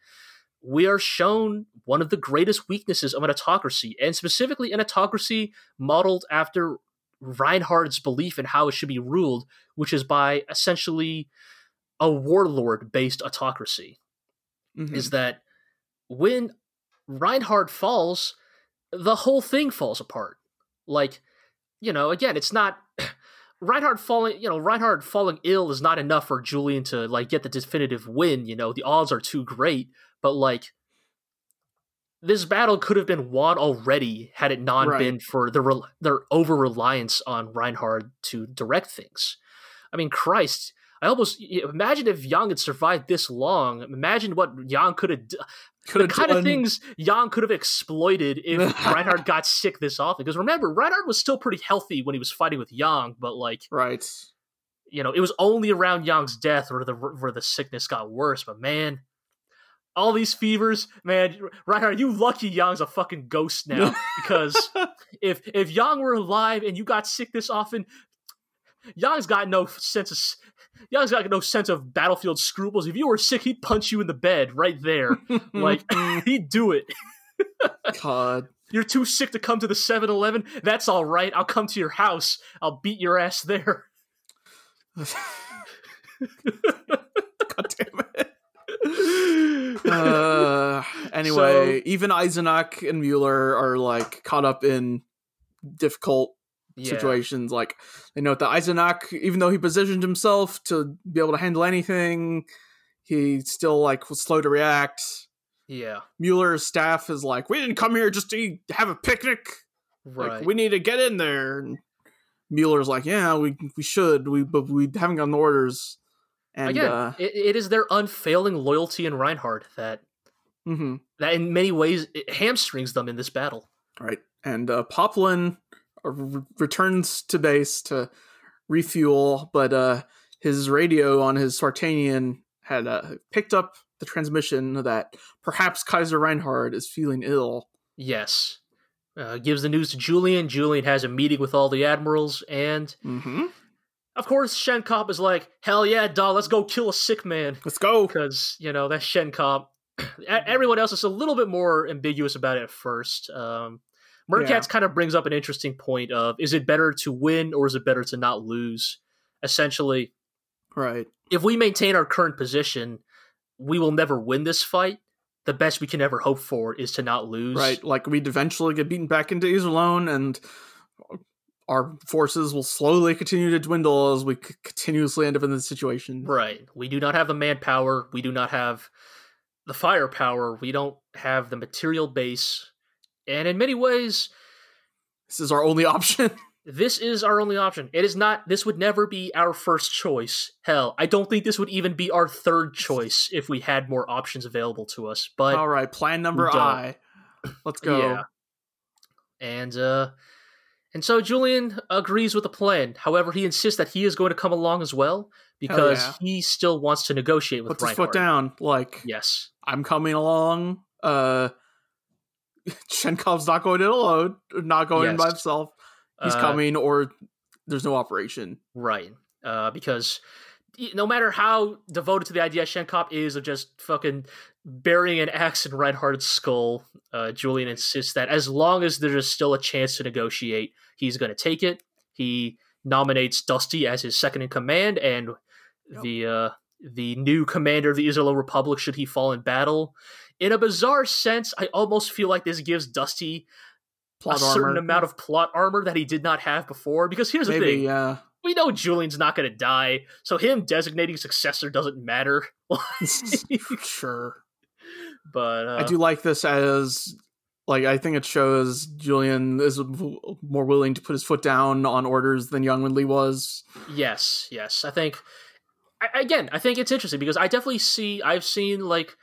we are shown one of the greatest weaknesses of an autocracy, and specifically an autocracy modeled after Reinhard's belief in how it should be ruled, which is by essentially a warlord based autocracy Mhm. is that when Reinhard falls, the whole thing falls apart. Like, you know, again, it's not Reinhard falling, you know, Reinhard falling ill is not enough for Julian to like get the definitive win, you know, the odds are too great, but like this battle could have been won already had it not Right. been for the rel their over reliance on Reinhard to direct things. I mean, Christ, I almost imagine if Yang had survived this long. Imagine what Yang could have, the have kind done- of things Yang could have exploited if Reinhard got sick this often. Because remember, Reinhard was still pretty healthy when he was fighting with Yang, but like Right. you know, it was only around Yang's death where the where the sickness got worse. But man, all these fevers, man, Reinhard, you lucky Yang's a fucking ghost now. Because if if Yang were alive and you got sick this often, Yang's got no sense of Yang's got no sense of battlefield scruples. If you were sick, he'd punch you in the bed right there. like he'd do it. God. You're too sick to come to the 7-Eleven? That's all right. I'll come to your house. I'll beat your ass there. God damn it. Uh, anyway, even Eisenach and Mueller are like caught up in difficult Yeah. situations. Like they note that Eisenach, even though he positioned himself to be able to handle anything, he still like was slow to react. Yeah. Mueller's staff is like, "We didn't come here just to eat, have a picnic. Right. Like, we need to get in there." And Mueller's like, "Yeah, we we should. We but we haven't gotten the orders." And Again, uh, it, it is their unfailing loyalty in Reinhard that mhm. that in many ways it hamstrings them in this battle. Right. And uh, Poplin uh, re- returns to base to refuel, but uh, his radio on his Spartanian had uh, picked up the transmission that perhaps Kaiser Reinhard is feeling ill. Yes. Uh, gives the news to Julian. Julian has a meeting with all the admirals, and Mm-hmm. Of course, Shenkop is like, "Hell yeah, dog, let's go kill a sick man." Let's go. because you know that's Shenkop. E- Everyone else is a little bit more ambiguous about it at first. Um, Merkatz Yeah. kind of brings up an interesting point of: is it better to win or is it better to not lose? Essentially, Right. if we maintain our current position, we will never win this fight. The best we can ever hope for is to not lose. Right. Like we'd eventually get beaten back into Iserlohn and our forces will slowly continue to dwindle as we c- continuously end up in this situation. Right. We do not have the manpower. We do not have the firepower. We don't have the material base. And in many ways, This is our only option. this is our only option. It is not, this would never be our first choice. Hell, I don't think this would even be our third choice if we had more options available to us. But, All right. Plan number. I. Let's go. yeah. And, uh, and so Julian agrees with the plan. However, he insists that he is going to come along as well because yeah. he still wants to negotiate with Puts his Reinhard. foot down. Like, Yes. I'm coming along. Uh, Shenkov's not going in alone. Not going in by himself. He's Uh, coming, or there's no operation. Right. Uh, because no matter how devoted to the idea Shenkop is of just fucking burying an axe in Reinhard's skull, uh, Julian insists that as long as there is still a chance to negotiate, he's going to take it. He nominates Dusty as his second in command and Yep. the uh, the new commander of the Iserlohn Republic should he fall in battle. In a bizarre sense, I almost feel like this gives Dusty Plot a certain amount of plot armor that he did not have before. Because here's the thing: yeah. We know Julian's not going to die, so him designating successor doesn't matter. sure. but uh, I do like this as like I think it shows Julian is more willing to put his foot down on orders than Young Lee was. yes, yes. I think I, again, I think it's interesting because I definitely see. I've seen like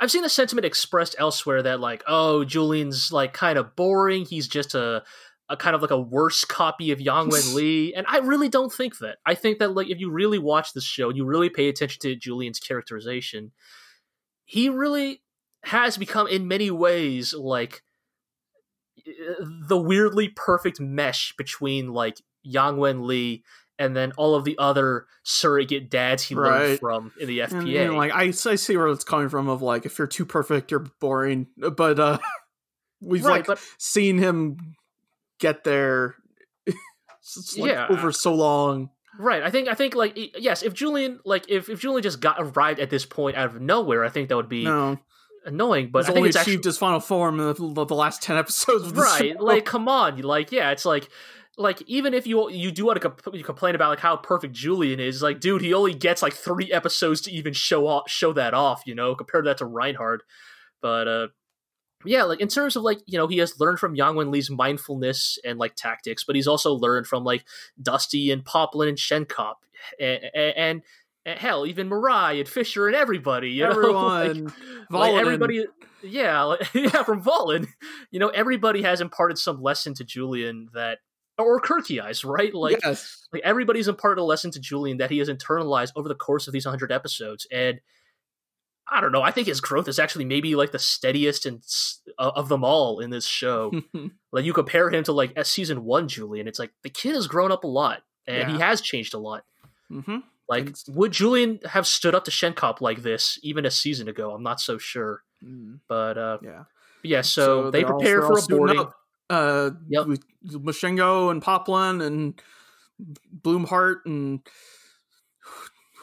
I've seen the sentiment expressed elsewhere that like, oh, Julian's like kind of boring. He's just a a kind of like a worse copy of Yang Wen Lee, and I really don't think that. I think that like if you really watch this show, you really pay attention to Julian's characterization, he really has become in many ways like the weirdly perfect mesh between like Yang Wen Li and then all of the other surrogate dads he Right. learned from in the And, FPA. and, like I, I see where it's coming from of like if you're too perfect you're boring but uh we've right, like but seen him get there like Yeah. over so long right, I think I think like yes, if Julian like if, if Julian just got arrived at this point out of nowhere, I think that would be no annoying. But he's I think only it's achieved actually his final form in the, the last 10 episodes of right. show. Like, come on, like yeah, it's like like even if you you do want to comp- you complain about like how perfect Julian is, like dude, he only gets like three episodes to even show off show that off. You know, compare that to Reinhard. But uh, yeah, like in terms of like you know he has learned from Yang Wen Li's mindfulness and like tactics, but he's also learned from like Dusty and Poplin and Shenkop and and, and hell even Murai and Fischer and everybody. You know? Like, everyone like everybody yeah like, yeah from Wahlen you know everybody has imparted some lesson to Julian that or Kircheis right like yes like everybody's imparted a lesson to Julian that he has internalized over the course of these 100 episodes and I don't know. I think his growth is actually maybe like the steadiest and uh, of them all in this show. Like you compare him to like a season 1 Julian it's like the kid has grown up a lot and he has changed a lot. Hmm like It's- would Julian have stood up to Shenkop like this even a season ago? I'm not so sure. But uh yeah. yeah, so, they they're all- prepare for a boarding. Uh, Yep. with Mashengo and Poplin and Bloomhart and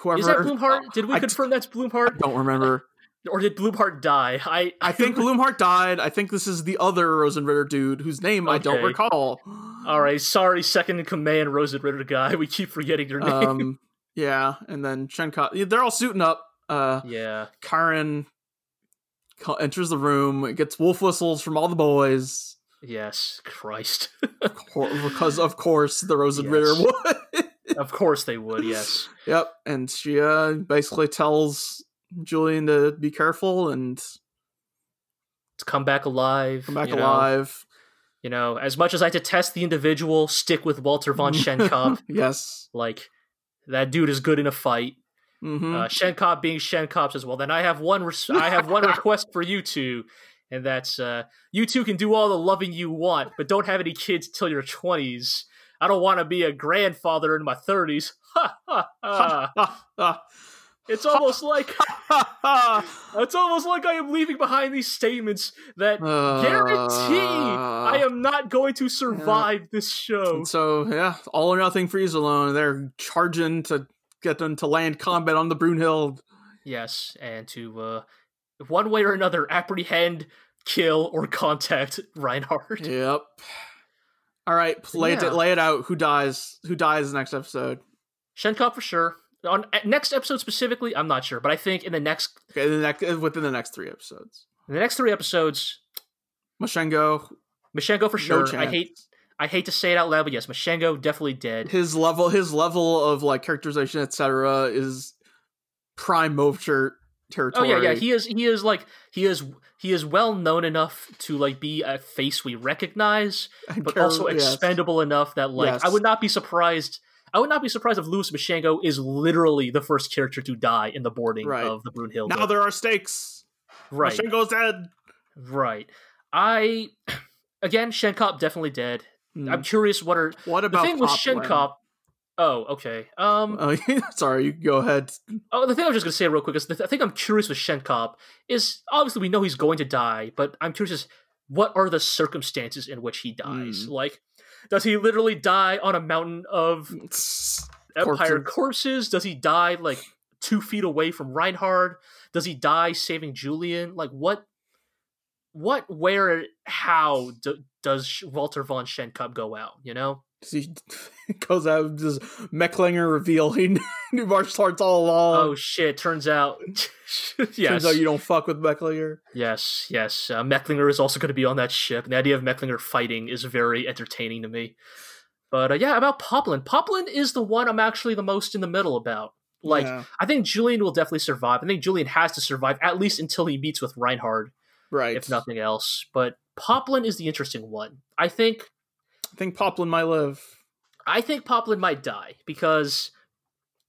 whoever. Is that Bloomhart? Did we I- confirm that's I Bloomhart, don't remember. or did Bloomhart die? I I think Bloomhart died. I think this is the other Rosenritter dude whose name I don't recall. All right, sorry, second in command, Rosen Ritter guy. We keep forgetting your name. Um, yeah, and then Shenka. They're all suiting up. Uh, yeah, Karen enters the room, gets wolf whistles from all the boys. yes, Christ. Cor- Because of course the Rosenritter Yes. would. Of course they would. Yes. Yep, and she uh, basically tells Julian to be careful and To come back alive. come back you know. alive. You know, as much as I detest the individual, stick with Walter von Schenkop. yes. like that dude is good in a fight. hmm Uh, Shenkop being Shenkop says, "Well, then I have one. I have one request for you two, and that's uh, you two can do all the loving you want, but don't have any kids till your twenties. I don't want to be a grandfather in my thirties. Ha ha ha! It's almost like it's almost like I am leaving behind these statements that guarantee I Uh, am not going to survive this show. so yeah, all or nothing freeze alone. They're charging to get them to land combat on the Brunhild. Yes, and to uh, one way or another apprehend, kill, or contact Reinhardt. Yep. All right, lay Yeah. it lay it out. Who dies? Who dies next episode? Shenkop for sure. On uh, next episode specifically, I'm not sure, but I think in the next Okay, the next within the next three episodes. in the next three episodes, Mashengo, Mashengo for sure. chance. I hate I hate to say it out loud, but yes, Mashengo definitely dead. his level his level of like characterization etc is prime move shirt Oh yeah, yeah. He is he is like he is he is well known enough to like be a face we recognize, And but char- also yes. expendable enough that like Yes. I would not be surprised. I would not be surprised if Louis Mashengo is literally the first character to die in the boarding Right. of the Brunhild. now there are stakes right, Mashengo's dead right. I again, Shenkop definitely dead. Hmm. I'm curious what are what about the about thing with Poplin? Shenkop. Oh, okay. Um. oh sorry you go ahead Oh, the thing I was just gonna say real quick is the th- I think I'm curious with Shenkop is obviously we know he's going to die, but I'm curious as what are the circumstances in which he dies? Hmm. Like, does he literally die on a mountain of Empire Corpses. corpses? Does he die like two feet away from Reinhard? Does he die saving Julian? Like, what, what, where, how do, does Walter von Shenkop go out? You know? He goes out does Mecklinger reveal he knew martial arts all along oh shit! Turns out, yes, turns out you don't fuck with Mecklinger Yes, yes. Uh, Mecklinger is also going to be on that ship. And the idea of Mecklinger fighting is very entertaining to me. But uh, yeah, about Poplin. Poplin is the one I'm actually the most in the middle about. Like, Yeah. I think Julian will definitely survive. I think Julian has to survive at least until he meets with Reinhard, right. if nothing else. But Poplin is the interesting one. I think think Poplin might live. I think Poplin might die because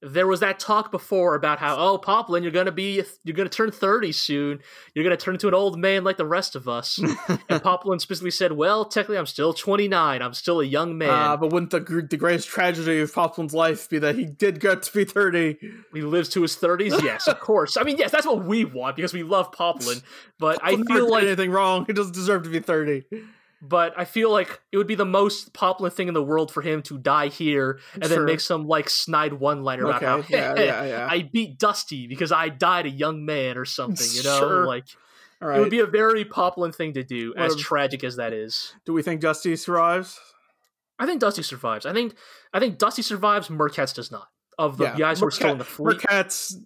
there was that talk before about how oh Poplin you're gonna be you're gonna turn thirty soon you're gonna turn into an old man like the rest of us and Poplin specifically said well technically I'm still twenty nine I'm still a young man Uh, but wouldn't the gr- the greatest tragedy of Poplin's life be that he did get to be thirty? he lives to his thirties yes of course I mean yes that's what we want because we love Poplin but I Poplin never feel like anything wrong. He doesn't deserve to be thirty. But I feel like it would be the most Poplin thing in the world for him to die here and Sure. then make some like snide one liner about how Okay, yeah, yeah, yeah. I beat Dusty because I died a young man or something, you know? Sure. Like All it would be a very Poplin thing to do, What as a- tragic as that is. Do we think Dusty survives? I think Dusty survives. I think I think Dusty survives, Merkatz does not. Of the guys who are still in the fleet. Murkat's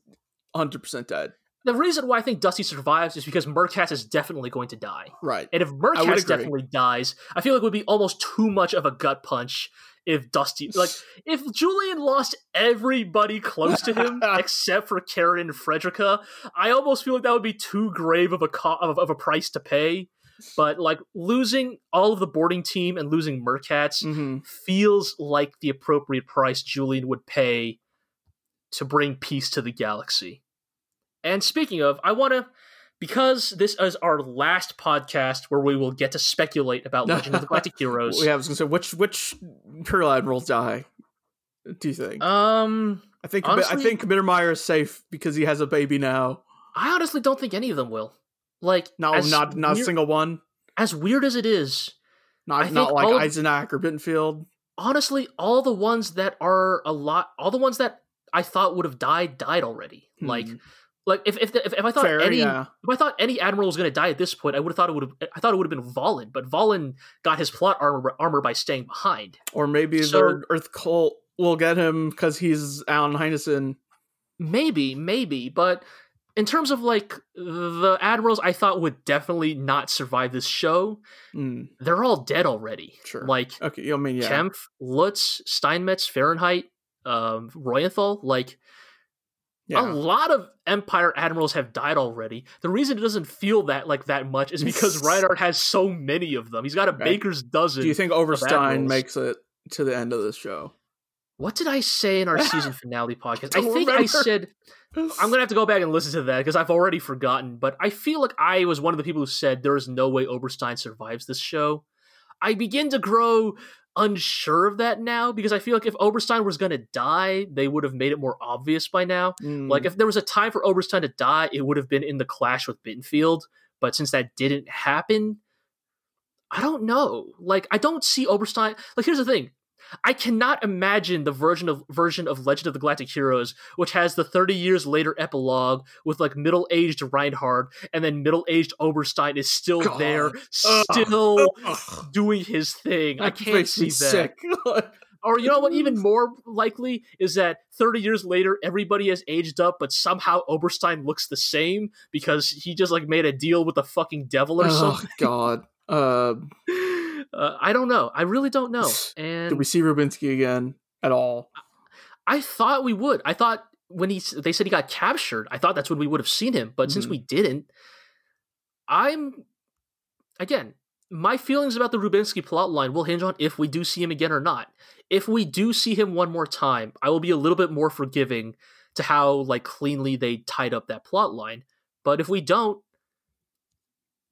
hundred percent dead. The reason why I think Dusty survives is because Merkatz is definitely going to die. Right. And if Merkatz definitely dies, I feel like it would be almost too much of a gut punch if Dusty like if Julian lost everybody close to him except for Karen and Frederica, I almost feel like that would be too grave of a co- of, of a price to pay. But like losing all of the boarding team and losing Merkatz hmm feels like the appropriate price Julian would pay to bring peace to the galaxy. And speaking of, I want to because this is our last podcast where we will get to speculate about Legend of the Galactic Heroes. Yeah, I was gonna say which which Imperial admirals die. Do you think? Um, I think I think Mittermeier is safe because he has a baby now. I honestly don't think any of them will. Like, No, not not a single one. As weird as it is, Not not like Eisenach or Bittenfeld. honestly, all the ones that are a lot, all the ones that I thought would have died, died already. Like, Hmm. Like if if, if if I thought Fair, any yeah. if I thought any admiral was going to die at this point, I would have thought it would have. I thought it would have been Wahlen, but Wahlen got his plot armor armor by staying behind. Or maybe So- the Earth cult will get him because he's Alan Heinessen. Maybe, maybe, but in terms of like the admirals, I thought would definitely not survive this show. Hmm, They're all dead already. Sure. Like okay, I mean, yeah. Kempf, Lutz, Steinmetz, Fahrenheit, um, Reuenthal, like yeah. a lot of Empire admirals have died already. The reason it doesn't feel that like that much is because Reinhard has so many of them. He's got a Okay. baker's dozen. Do you think Oberstein makes it to the end of this show? what did I say in our season finale podcast? I Don't think I said I'm gonna have to go back and listen to that because I've already forgotten. But I feel like I was one of the people who said there is no way Oberstein survives this show. I begin to grow unsure of that now because I feel like if Oberstein was gonna die, they would have made it more obvious by now. Hmm, Like if there was a time for Oberstein to die, it would have been in the clash with Bittenfeld. But since that didn't happen, I don't know. Like I don't see Oberstein. Like here's the thing. I cannot imagine the version of version of Legend of the Galactic Heroes, which has the 30 years later epilogue with like middle aged Reinhard, and then middle aged Oberstein is still God. there, still Ugh, doing his thing. I can't see that. Or you know what? Even more likely is that 30 years later, everybody has aged up, but somehow Oberstein looks the same because he just like made a deal with the fucking devil or oh something. God. Uh, Uh, I don't know. I really don't know. And did we see Rubinsky again at all? I thought we would. I thought when he they said he got captured, I thought that's when we would have seen him. But since Mhm. we didn't, I'm again. My feelings about the Rubinsky plotline will hinge on if we do see him again or not. If we do see him one more time, I will be a little bit more forgiving to how like cleanly they tied up that plot line. But if we don't,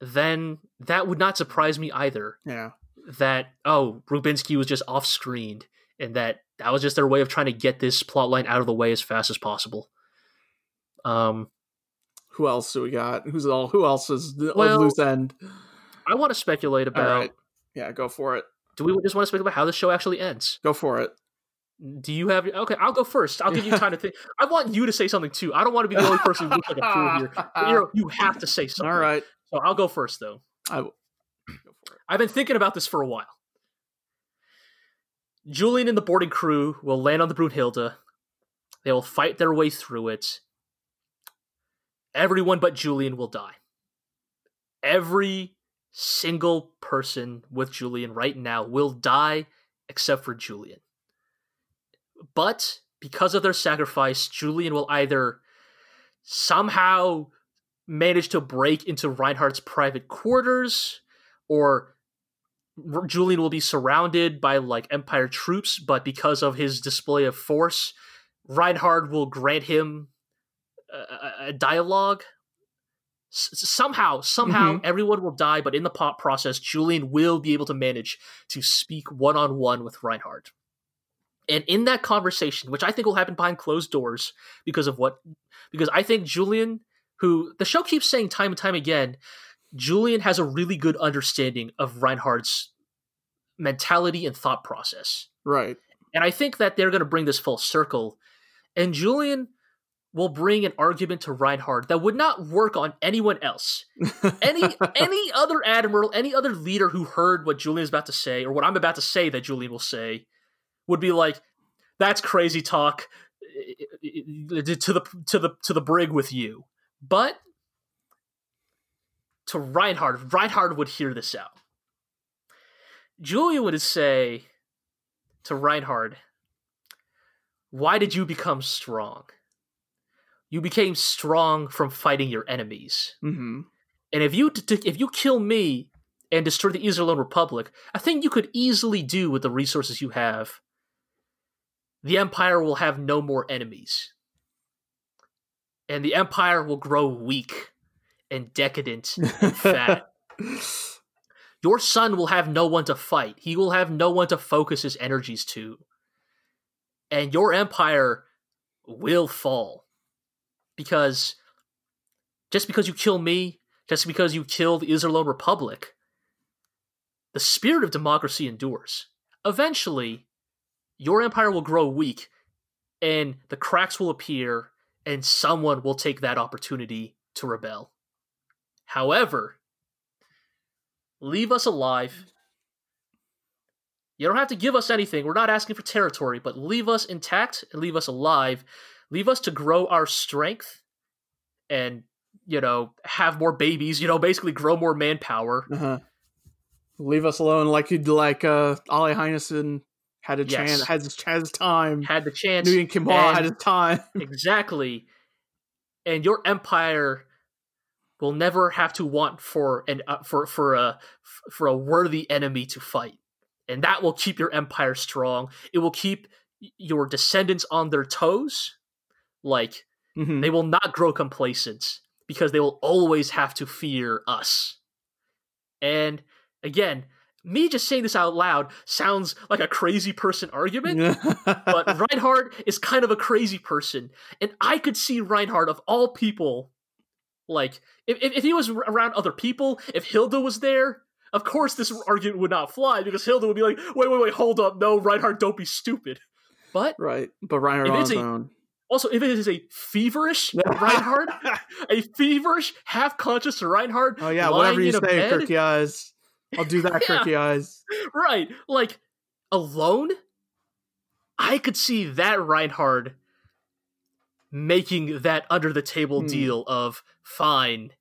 then that would not surprise me either Yeah. That oh Rubinsky was just off screened and that that was just their way of trying to get this plot line out of the way as fast as possible. Um, Who else do we got? Who's all? Who else is the Well, loose end? I want to speculate about. Right. Yeah, go for it. Do we just want to speculate about how the show actually ends? Go for it. Do you have? Okay, I'll go first. I'll give you time to think. I want you to say something too. I don't want to be the only person who looks like a fool here. You, you have to say something. All right. So I'll go first though. I will. Go for it. I've been thinking about this for a while. Julian and the boarding crew will land on the Brunhild. They will fight their way through it. Everyone but Julian will die. Every single person with Julian right now will die except for Julian. But because of their sacrifice, Julian will either somehow manage to break into Reinhard's private quarters, or Julian will be surrounded by like Empire troops, but because of his display of force, Reinhard will grant him a, a dialogue. S- somehow, somehow, Mhm. everyone will die, but in the pop process, Julian will be able to manage to speak one on one with Reinhard. And in that conversation, which I think will happen behind closed doors because of what, because I think Julian, who the show keeps saying time and time again, Julian has a really good understanding of Reinhard's mentality and thought process. Right. And I think that they're going to bring this full circle. And Julian will bring an argument to Reinhardt that would not work on anyone else. Any any other admiral, any other leader who heard what Julian is about to say, or what I'm about to say that Julian will say, would be like, "That's crazy talk." Eh, eh, eh, to the to the to the brig with you, but to Reinhard, Reinhard would hear this out. Julia would say to Reinhard, "Why did you become strong? You became strong from fighting your enemies." hmm And if you t- if you kill me and destroy the Iserlohn Republic, I think you could easily do with the resources you have. The Empire will have no more enemies. And the Empire will grow weak and decadent and fat. Your son will have no one to fight. He will have no one to focus his energies to. And your empire will fall. Because just because you kill me, just because you kill the Iserlohn Republic, the spirit of democracy endures. Eventually, your empire will grow weak, and the cracks will appear, and someone will take that opportunity to rebel. However, leave us alive. You don't have to give us anything. We're not asking for territory, but leave us intact and leave us alive. Leave us to grow our strength and, you know, have more babies, you know, basically grow more manpower. Uh-huh. Leave us alone, like you'd like uh, Ahle Heinessen had a Yes. chance, has his, time. Had the chance. Nguyen Kim had his time. exactly. And your empire will never have to want for an uh, for for a for a worthy enemy to fight. And that will keep your empire strong. It will keep your descendants on their toes. Like Mhm. they will not grow complacent because they will always have to fear us. And again, me just saying this out loud sounds like a crazy person argument, but Reinhard is kind of a crazy person, and I could see Reinhard of all people, like if if, he was around other people, if Hilda was there. Of course, this argument would not fly because Hilda would be like, "Wait, wait, wait, hold up! No, Reinhard, don't be stupid." But right, but Reinhard on his own. also, if it is a feverish Reinhard, a feverish, half-conscious Reinhard, oh yeah, whatever you say, bed, Kirky Eyes. I'll do that, Yeah. Kirky Eyes. right? Like alone, I could see that Reinhard making that under the table Hmm. deal of fine,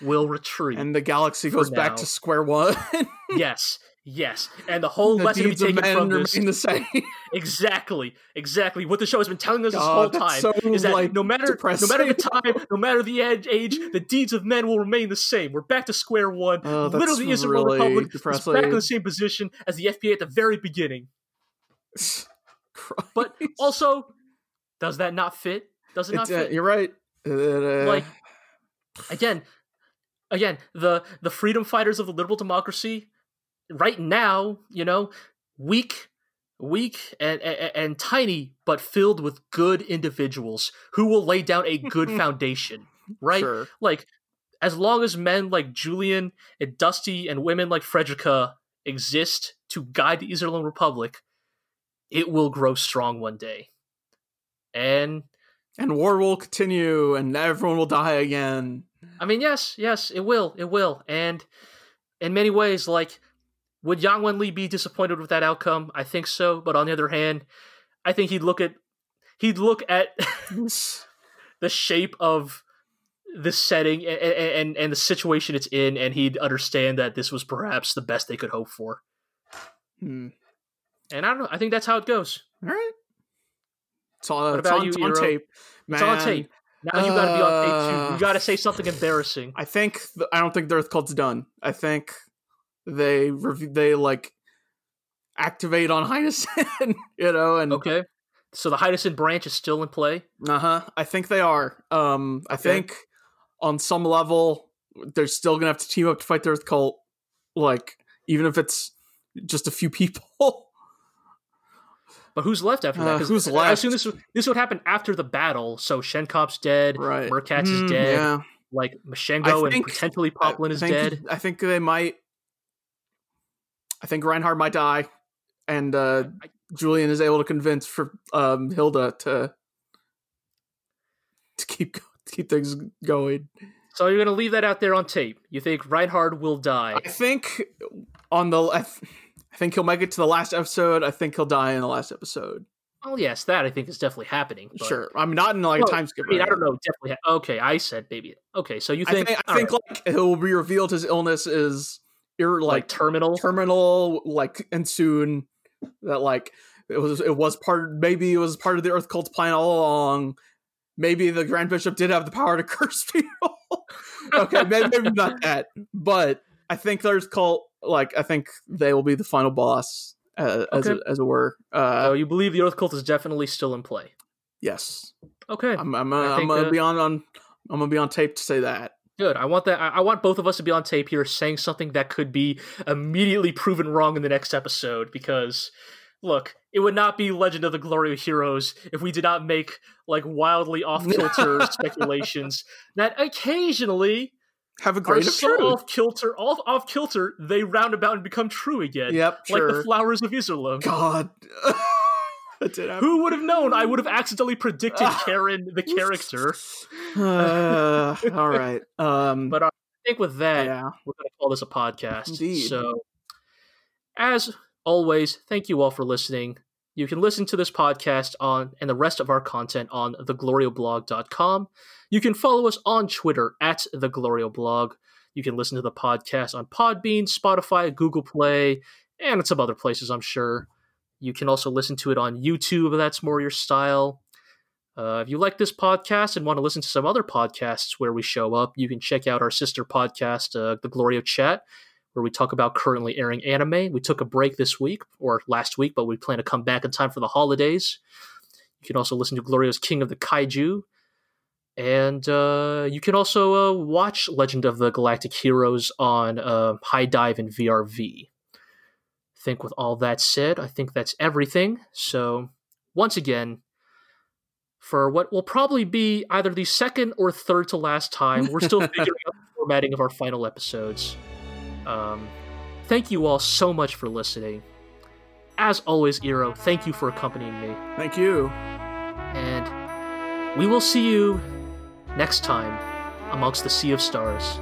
we'll retreat. And the galaxy goes back to square one. yes, yes, and the whole the lesson to be taken from this the same. exactly, exactly what the show has been telling us this whole time so, is that like, no matter no matter the time, no matter the age, age, the deeds of men will remain the same. We're back to square one. Oh, Literally, Iserlohn Republic is back in the same position as the FPA at the very beginning. But also, does that not fit? Does it not It's, uh, fit? you're right. Uh, Like, again, again, the the freedom fighters of the liberal democracy, right now, you know, weak, weak and, and and tiny, but filled with good individuals who will lay down a good foundation. Right? Sure. Like, as long as men like Julian and Dusty and women like Frederica exist to guide the Iserlohn Republic, it will grow strong one day. And And war will continue, and everyone will die again. I mean, yes, yes, it will, it will, and in many ways, like, would Yang Wen Li be disappointed with that outcome? I think so, but on the other hand, I think he'd look at he'd look at the shape of the setting and, and and the situation it's in, and he'd understand that this was perhaps the best they could hope for. Hmm. And I don't know. I think that's how it goes. All right. It's on, What it's about on, you, it's on tape. Man, It's on tape. Now you got to be on tape too. Uh, You got to say something embarrassing. I think the, I don't think the Earth cult's done. I think they rev- they like activate on Heinessen, you know, and Okay. So the Heinessen branch is still in play. uh huh. I think they are. Um, I Okay. think on some level they're still gonna have to team up to fight the Earth cult. Like even if it's just a few people. But who's left after that? Uh, who's I left? assume this would, this would happen after the battle. So Schenkopp's dead. right. Merkatz Hmm, is dead. Yeah. Like Machungo and potentially Poplan is I think, dead. I think they might. I think Reinhard might die, and uh, I- Julian is able to convince for um, Hilda to to keep to keep things going. So you're gonna leave that out there on tape. You think Reinhard will die? I think on the I, th- I think he'll make it to the last episode. I think he'll die in the last episode. Oh yes, that I think is definitely happening. but- sure, I'm not in like Well, a time skip. I mean, I don't know. Definitely. Ha- okay, I said maybe. Okay, so you I think? think I think right, like it will be revealed his illness is ir- like, like terminal. terminal like and soon that like it was it was part maybe it was part of the earth cult's plan all along maybe the grand bishop did have the power to curse people okay maybe, maybe not that but i think there's cult like i think they will be the final boss uh, as, Okay. it, as it were uh so you believe the Earth cult is definitely still in play? yes Okay, i'm i'm, I uh, I'm gonna uh, be on, on i'm gonna be on tape to say that good. I want that. I, I want both of us to be on tape here, saying something that could be immediately proven wrong in the next episode. Because, look, it would not be Legend of the Glorio Heroes if we did not make like wildly off kilter speculations that occasionally have a are great of so truth off kilter, off off kilter, they round about and become true again. yep like sure the flowers of Iserlohn. god that did happen. Who would have known? I would have accidentally predicted Karen, the character. uh, all right. Um, But I think with that, yeah, we're going to call this a podcast. Indeed. So, as always, thank you all for listening. You can listen to this podcast on and the rest of our content on theglorioblog.com. You can follow us on Twitter at theglorioblog. You can listen to the podcast on Podbean, Spotify, Google Play, and some other places, I'm sure. You can also listen to it on YouTube if that's more your style. Uh, if you like this podcast and want to listen to some other podcasts where we show up, you can check out our sister podcast, uh, The Glorio Chat, where we talk about currently airing anime. We took a break this week or last week, but we plan to come back in time for the holidays. You can also listen to Glorio's King of the Kaiju. And uh, you can also uh, watch Legend of the Galactic Heroes on uh, HIDIVE and VRV. I think with all that said, I think that's everything. So, once again, for what will probably be either the second or third to last time. We're still figuring out the formatting of our final episodes. Um, thank you all so much for listening. As always, Iro, thank you for accompanying me. thank you. And we will see you next time amongst the Sea of Stars.